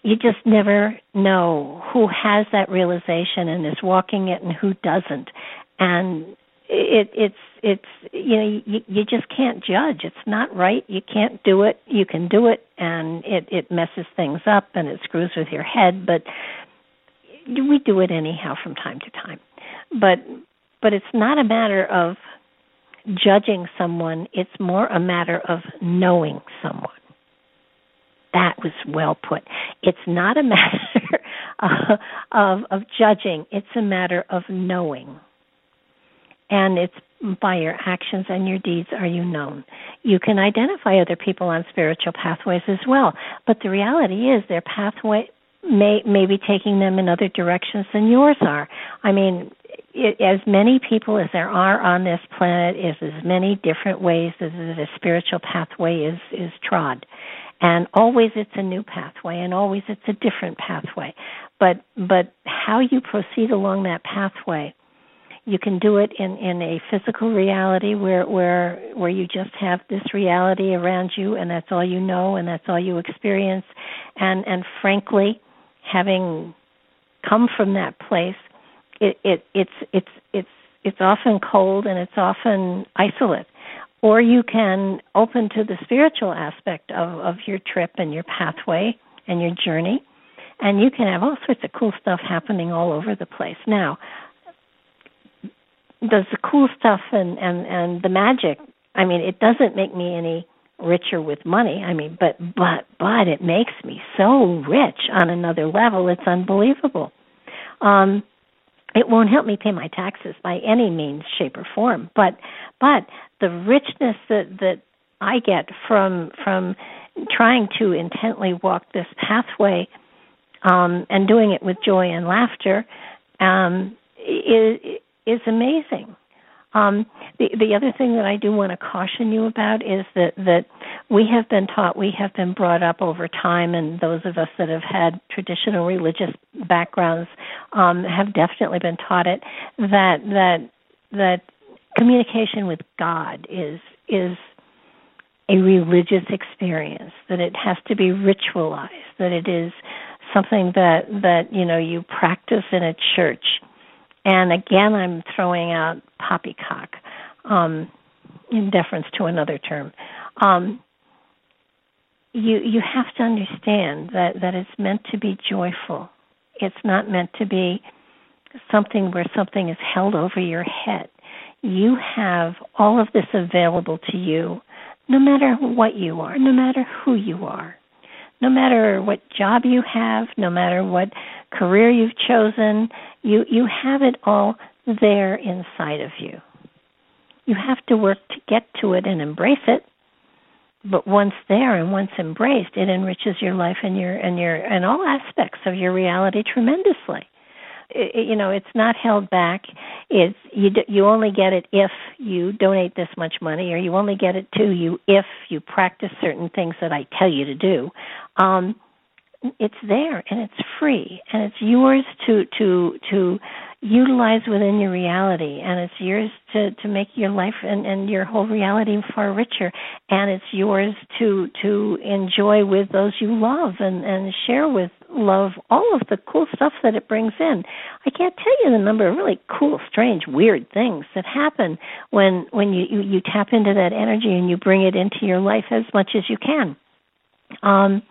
you just never know who has that realization and is walking it and who doesn't. And it it's it's you know you you just can't judge. It's not right. You can't do it. You can do it and it it messes things up and it screws with your head but we do it anyhow from time to time. But but it's not a matter of judging someone. It's more a matter of knowing someone. That was well put. It's not a matter of of judging. It's a matter of knowing and it's by your actions and your deeds are you known. You can identify other people on spiritual pathways as well, but the reality is their pathway may may be taking them in other directions than yours are. I mean, it, as many people as there are on this planet is as many different ways that the spiritual pathway is is trod and always it's a new pathway and always it's a different pathway but but how you proceed along that pathway you can do it in in a physical reality where where where you just have this reality around you and that's all you know and that's all you experience and and frankly having come from that place it it it's it's it's it's often cold and it's often isolate or you can open to the spiritual aspect of of your trip and your pathway and your journey, and you can have all sorts of cool stuff happening all over the place. Now, does the cool stuff and and and the magic? I mean, it doesn't make me any richer with money. I mean, but but but it makes me so rich on another level. It's unbelievable. Um, it won't help me pay my taxes by any means, shape, or form. But but the richness that that I get from from trying to intently walk this pathway um, and doing it with joy and laughter um, is is amazing. Um, the the other thing that I do want to caution you about is that that we have been taught, we have been brought up over time, and those of us that have had traditional religious backgrounds um, have definitely been taught it that that that communication with God is is a religious experience, that it has to be ritualized, that it is something that that you know you practice in a church. And again, I'm throwing out poppycock um, in deference to another term. Um, you you have to understand that that it's meant to be joyful. It's not meant to be something where something is held over your head. You have all of this available to you no matter what you are, no matter who you are, no matter what job you have, no matter what career you've chosen, you you have it all there inside of you. You have to work to get to it and embrace it. But once there and once embraced, it enriches your life and your and your and all aspects of your reality tremendously it, you know it's not held back it's you you only get it if you donate this much money or you only get it to you if you practice certain things that I tell you to do um it's there and it's free and it's yours to to to utilize within your reality and it's yours to to make your life and and your whole reality far richer and it's yours to to enjoy with those you love and and share with love all of the cool stuff that it brings in. I can't tell you the number of really cool strange weird things that happen when when you you, you tap into that energy and you bring it into your life as much as you can. Um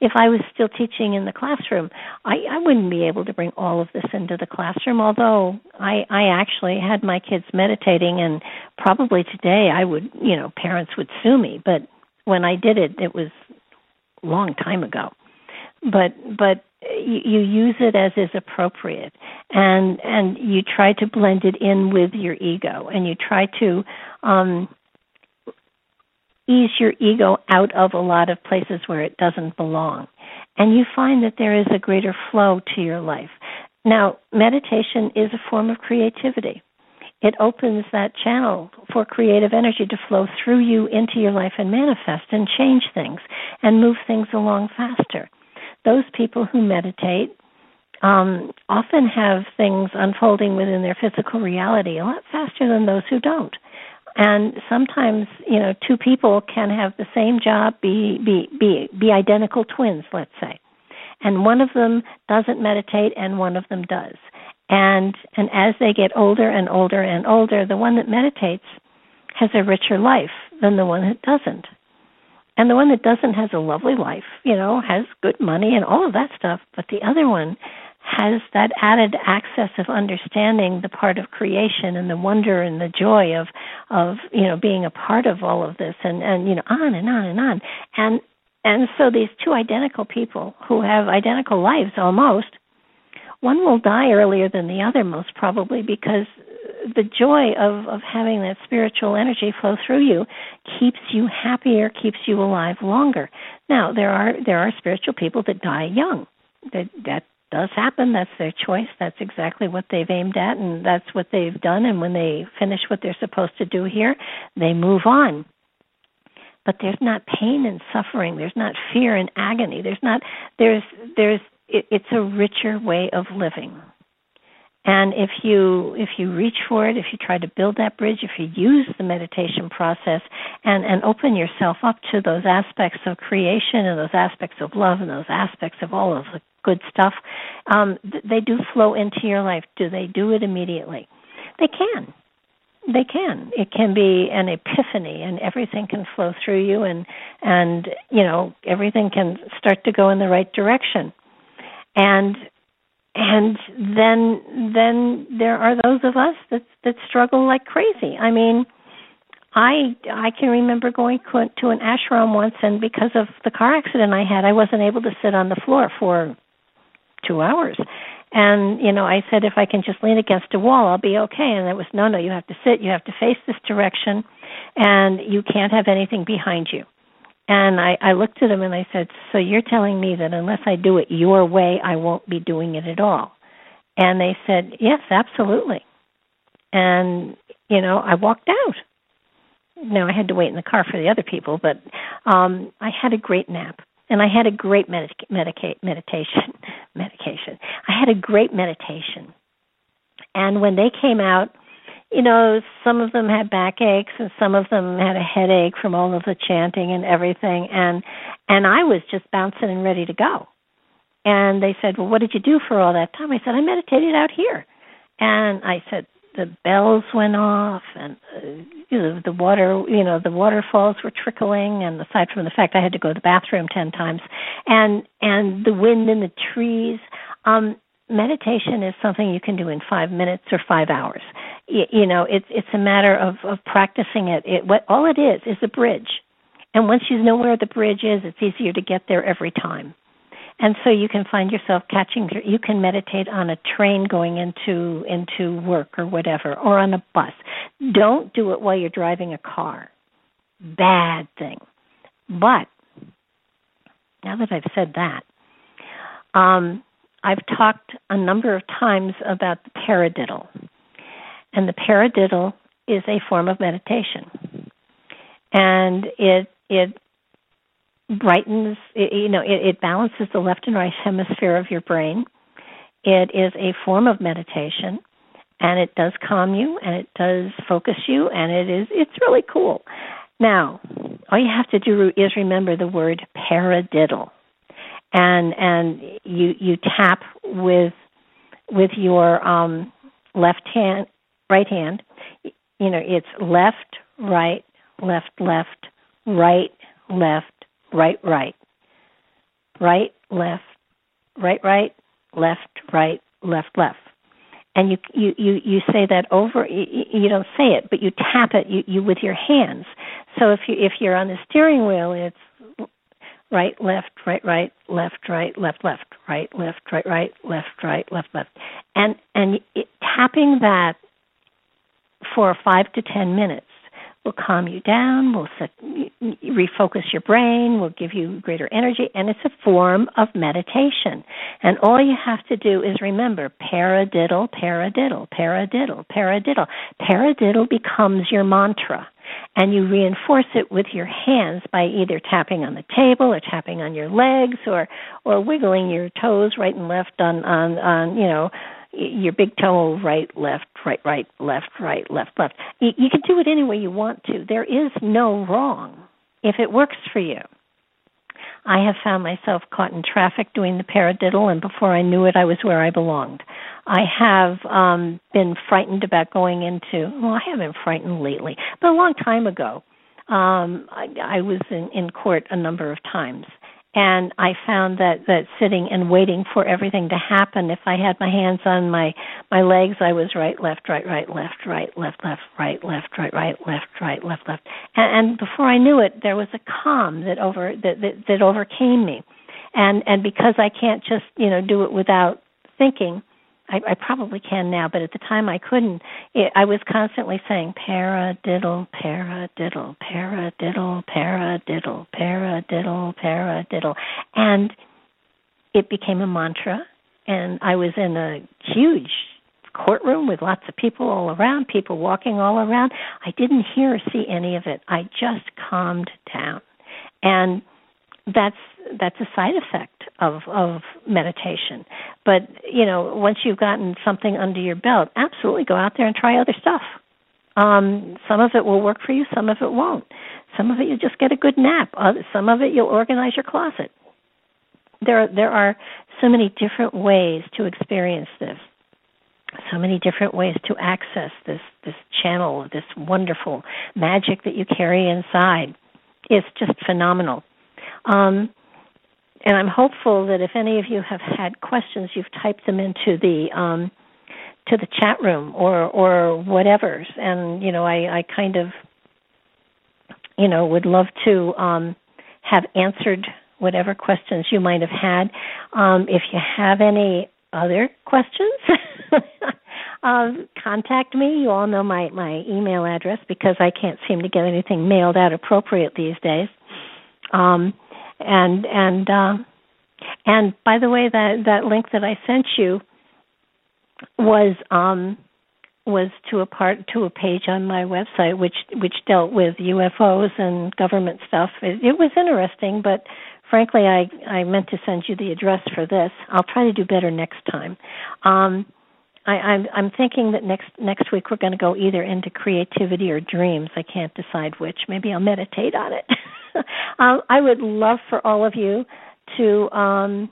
if I was still teaching in the classroom, I, I wouldn't be able to bring all of this into the classroom. Although I, I actually had my kids meditating, and probably today I would, you know, parents would sue me. But when I did it, it was a long time ago. But but you, you use it as is appropriate, and and you try to blend it in with your ego, and you try to um, ease your ego out of a lot of places where it doesn't belong. And you find that there is a greater flow to your life. Now, meditation is a form of creativity. It opens that channel for creative energy to flow through you into your life and manifest and change things and move things along faster. Those people who meditate um, often have things unfolding within their physical reality a lot faster than those who don't and sometimes you know two people can have the same job be be be be identical twins let's say. And one of them doesn't meditate and one of them does. And and as they get older and older and older the one that meditates has a richer life than the one that doesn't. And the one that doesn't has a lovely life you know has good money and all of that stuff but the other one has that added access of understanding the part of creation and the wonder and the joy of of you know being a part of all of this and and you know on and on and on. And and so these two identical people who have identical lives almost one will die earlier than the other most probably because the joy of of having that spiritual energy flow through you keeps you happier keeps you alive longer. Now there are there are spiritual people that die young. That that does happen. That's their choice. That's exactly what they've aimed at, and that's what they've done. And when they finish what they're supposed to do here, they move on. But there's not pain and suffering. There's not fear and agony. There's not. There's. There's. It, it's a richer way of living. And if you if you reach for it, if you try to build that bridge, if you use the meditation process and and open yourself up to those aspects of creation and those aspects of love and those aspects of all of the good stuff, um, they do flow into your life. Do they do it immediately? They can. they can. It can be an epiphany, and everything can flow through you, and and you know everything can start to go in the right direction. And and then then there are those of us that that struggle like crazy. I mean, I I can remember going to an ashram once, and because of the car accident I had, I wasn't able to sit on the floor for two hours. And you know, I said if I can just lean against a wall, I'll be okay. And it was no, no, you have to sit, you have to face this direction, and you can't have anything behind you. And I, I looked at him and I said, So you're telling me that unless I do it your way, I won't be doing it at all? And they said, Yes, absolutely. And, you know, I walked out. Now I had to wait in the car for the other people, but um I had a great nap and I had a great medica- medica- meditation medication. I had a great meditation. And when they came out, you know, some of them had backaches and some of them had a headache from all of the chanting and everything and and I was just bouncing and ready to go. And they said, "Well, what did you do for all that time?" I said, "I meditated out here." And I said, the bells went off and uh, you know, the water you know the waterfalls were trickling and aside from the fact I had to go to the bathroom 10 times and and the wind in the trees um meditation is something you can do in 5 minutes or 5 hours. You, you know it's it's a matter of of practicing it. It what all it is is a bridge. And once you know where the bridge is it's easier to get there every time. And so you can find yourself catching you can meditate on a train going into into work or whatever or on a bus. Don't do it while you're driving a car. Bad thing. But now that i've said that um, i've talked a number of times about the paradiddle. And the paradiddle is a form of meditation. And it it brightens it, you know it, it balances the left and right hemisphere of your brain. It is a form of meditation and it does calm you and it does focus you and it is it's really cool. Now all you have to do is remember the word paradiddle and and you you tap with with your um left hand right hand you know it's left right left left right left right, right, right, left, right, right, left, right, left, left. And you you you you say that over. You, you don't say it, but you tap it you, you with your hands. So if you if you're on the steering wheel, it's right, left, right, right, left, right, left, left, right, left, right, right, left, right, left, left, and and it, tapping that for five to ten minutes will calm you down, will set, refocus your brain, will give you greater energy, and it's a form of meditation. And all you have to do is remember paradiddle, paradiddle, paradiddle, paradiddle. Paradiddle becomes your mantra. And you reinforce it with your hands by either tapping on the table or tapping on your legs or or wiggling your toes right and left on on on you know your big toe right, left, right, right, left, right, left, left. You, you can do it any way you want to. There is no wrong if it works for you. I have found myself caught in traffic doing the paradiddle, and before I knew it, I was where I belonged. I have um, been frightened about going into. Well, I haven't frightened lately, but a long time ago, um, I, I was in, in court a number of times, and I found that that sitting and waiting for everything to happen. If I had my hands on my my legs, I was right, left, right, right, left, right, left, left, right, left, right, right, left, right, left, left, and, and before I knew it, there was a calm that over that, that that overcame me, and and because I can't just you know do it without thinking, I, I probably can now, but at the time I couldn't. It, I was constantly saying para diddle, para diddle, para diddle, para diddle, para diddle, para diddle, and it became a mantra. And I was in a huge courtroom with lots of people all around, people walking all around. I didn't hear or see any of it. I just calmed down, and that's that's a side effect of of meditation. But you know, once you've gotten something under your belt, absolutely go out there and try other stuff. Um, some of it will work for you, some of it won't. Some of it you'll just get a good nap. some of it you'll organize your closet. There there are so many different ways to experience this. so many different ways to access this this channel, this wonderful magic that you carry inside. It's just phenomenal. Um, and I'm hopeful that if any of you have had questions, you've typed them into the um, to the chat room or or whatever. And you know, I, I kind of you know would love to um, have answered whatever questions you might have had. Um, if you have any other questions, um, contact me. You all know my my email address because I can't seem to get anything mailed out appropriate these days. Um, and and uh, and by the way, that that link that I sent you was um, was to a part to a page on my website which which dealt with UFOs and government stuff. It, it was interesting, but frankly, I I meant to send you the address for this. I'll try to do better next time. Um, I, I'm I'm thinking that next next week we're going to go either into creativity or dreams. I can't decide which. Maybe I'll meditate on it. um, I would love for all of you to um,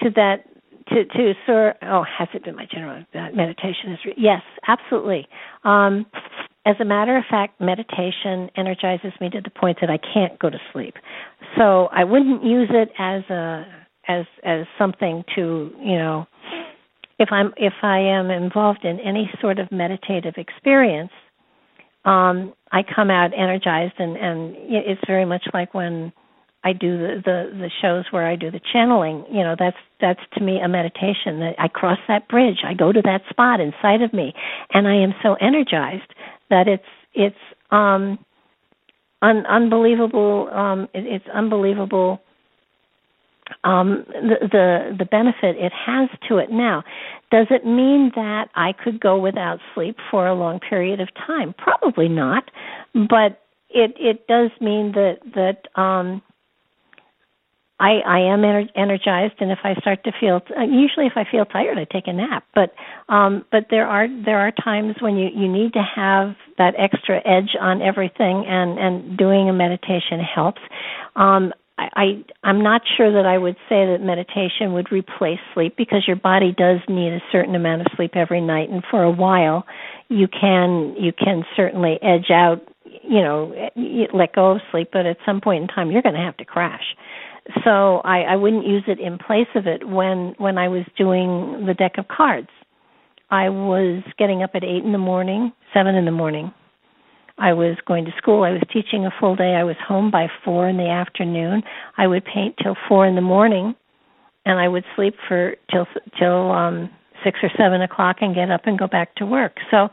to that to to sir. Oh, has it been my general meditation? Is re- yes, absolutely. Um, as a matter of fact, meditation energizes me to the point that I can't go to sleep. So I wouldn't use it as a as as something to you know if I'm if I am involved in any sort of meditative experience, um, I come out energized, and and it's very much like when I do the, the the shows where I do the channeling. You know, that's that's to me a meditation. That I cross that bridge, I go to that spot inside of me, and I am so energized that it's it's um, un, unbelievable. Um, it, it's unbelievable um, the, the the benefit it has to it. Now, does it mean that I could go without sleep for a long period of time? Probably not, but it it does mean that that um, I I am ener- energized, and if I start to feel uh, usually if I feel tired, I take a nap. But um, but there are there are times when you you need to have that extra edge on everything, and and doing a meditation helps. Um, I, I'm not sure that I would say that meditation would replace sleep because your body does need a certain amount of sleep every night, and for a while, you can you can certainly edge out, you know, let go of sleep, but at some point in time, you're going to have to crash. So I, I wouldn't use it in place of it when when I was doing the deck of cards. I was getting up at eight in the morning, seven in the morning, I was going to school. I was teaching a full day. I was home by four in the afternoon. I would paint till four in the morning, and I would sleep for till till um, six or seven o'clock and get up and go back to work. So,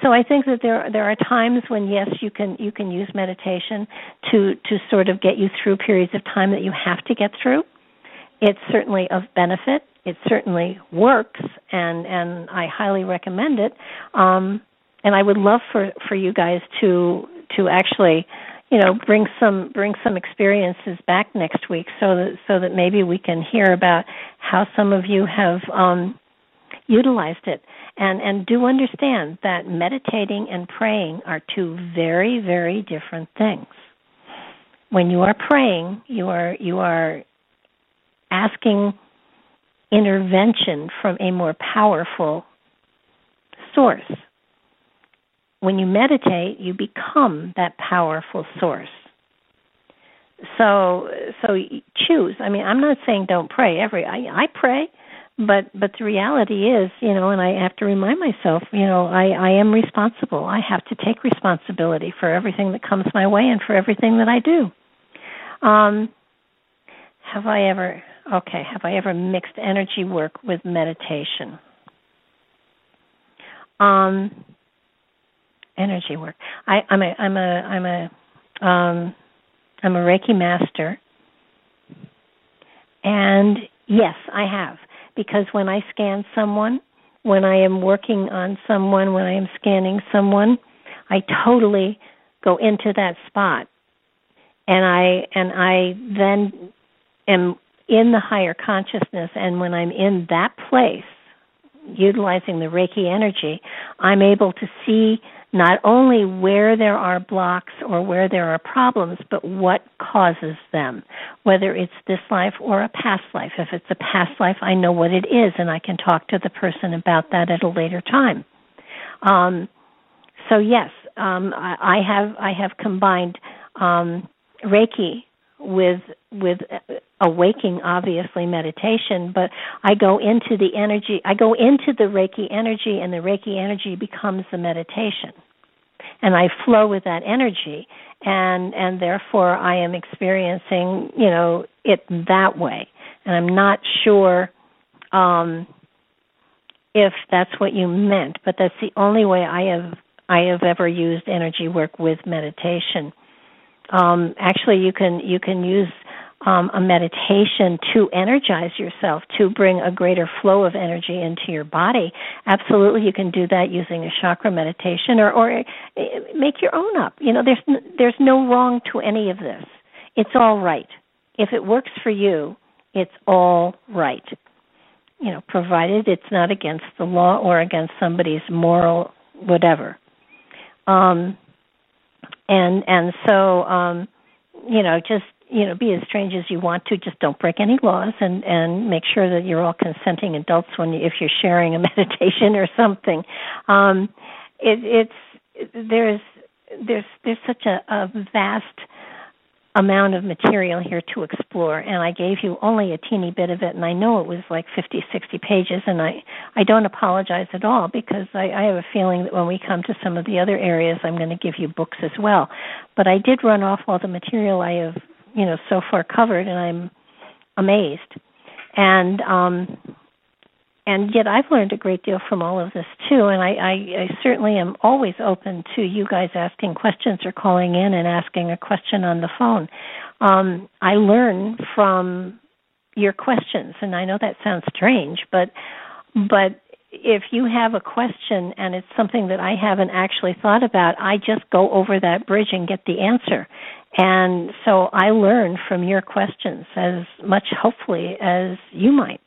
so I think that there there are times when yes, you can you can use meditation to to sort of get you through periods of time that you have to get through. It's certainly of benefit. It certainly works, and and I highly recommend it. Um, and I would love for for you guys to to actually you know bring some bring some experiences back next week so that so that maybe we can hear about how some of you have um utilized it. And and do understand that meditating and praying are two very very different things. When you are praying you are you are asking intervention from a more powerful source when you meditate, you become that powerful source. So, so choose. I mean, I'm not saying don't pray every. I, I pray, but but the reality is, you know, and I have to remind myself, you know, I I am responsible. I have to take responsibility for everything that comes my way and for everything that I do. Um, have I ever? Okay, have I ever mixed energy work with meditation? Um, energy work. I, I'm a I'm a I'm a um, I'm a Reiki master, and yes, I have. Because when I scan someone, when I am working on someone, when I am scanning someone, I totally go into that spot, and I and I then am in the higher consciousness, and when I'm in that place, utilizing the Reiki energy, I'm able to see not only where there are blocks or where there are problems, but what causes them, whether it's this life or a past life. If it's a past life, I know what it is, and I can talk to the person about that at a later time. Um, so yes, um, I, I have I have combined um, Reiki with with awaking obviously meditation but i go into the energy i go into the reiki energy and the reiki energy becomes the meditation. And i flow with that energy and and therefore i am experiencing you know it that way. And i'm not sure um if that's what you meant but that's the only way i have i have ever used energy work with meditation um, actually you can you can use um, a meditation to energize yourself to bring a greater flow of energy into your body. Absolutely you can do that using a chakra meditation or or eh, make your own up. You know there's there's no wrong to any of this. It's all right. If it works for you it's all right. You know provided it's not against the law or against somebody's moral whatever. Um and and so um you know just you know be as strange as you want to just don't break any laws and and make sure that you're all consenting adults when you, if you're sharing a meditation or something. Um it it's there's there's there's such a, a vast amount of material here to explore and I gave you only a teeny bit of it and I know it was like 50 60 pages and I I don't apologize at all because I I have a feeling that when we come to some of the other areas I'm going to give you books as well. But I did run off all the material I have you know so far covered and I'm amazed. And um and yet I've learned a great deal from all of this too. And I, I, I certainly am always open to you guys asking questions or calling in and asking a question on the phone. Um, I learn from your questions, and I know that sounds strange, but but if you have a question and it's something that I haven't actually thought about, I just go over that bridge and get the answer. And so I learn from your questions as much, hopefully, as you might.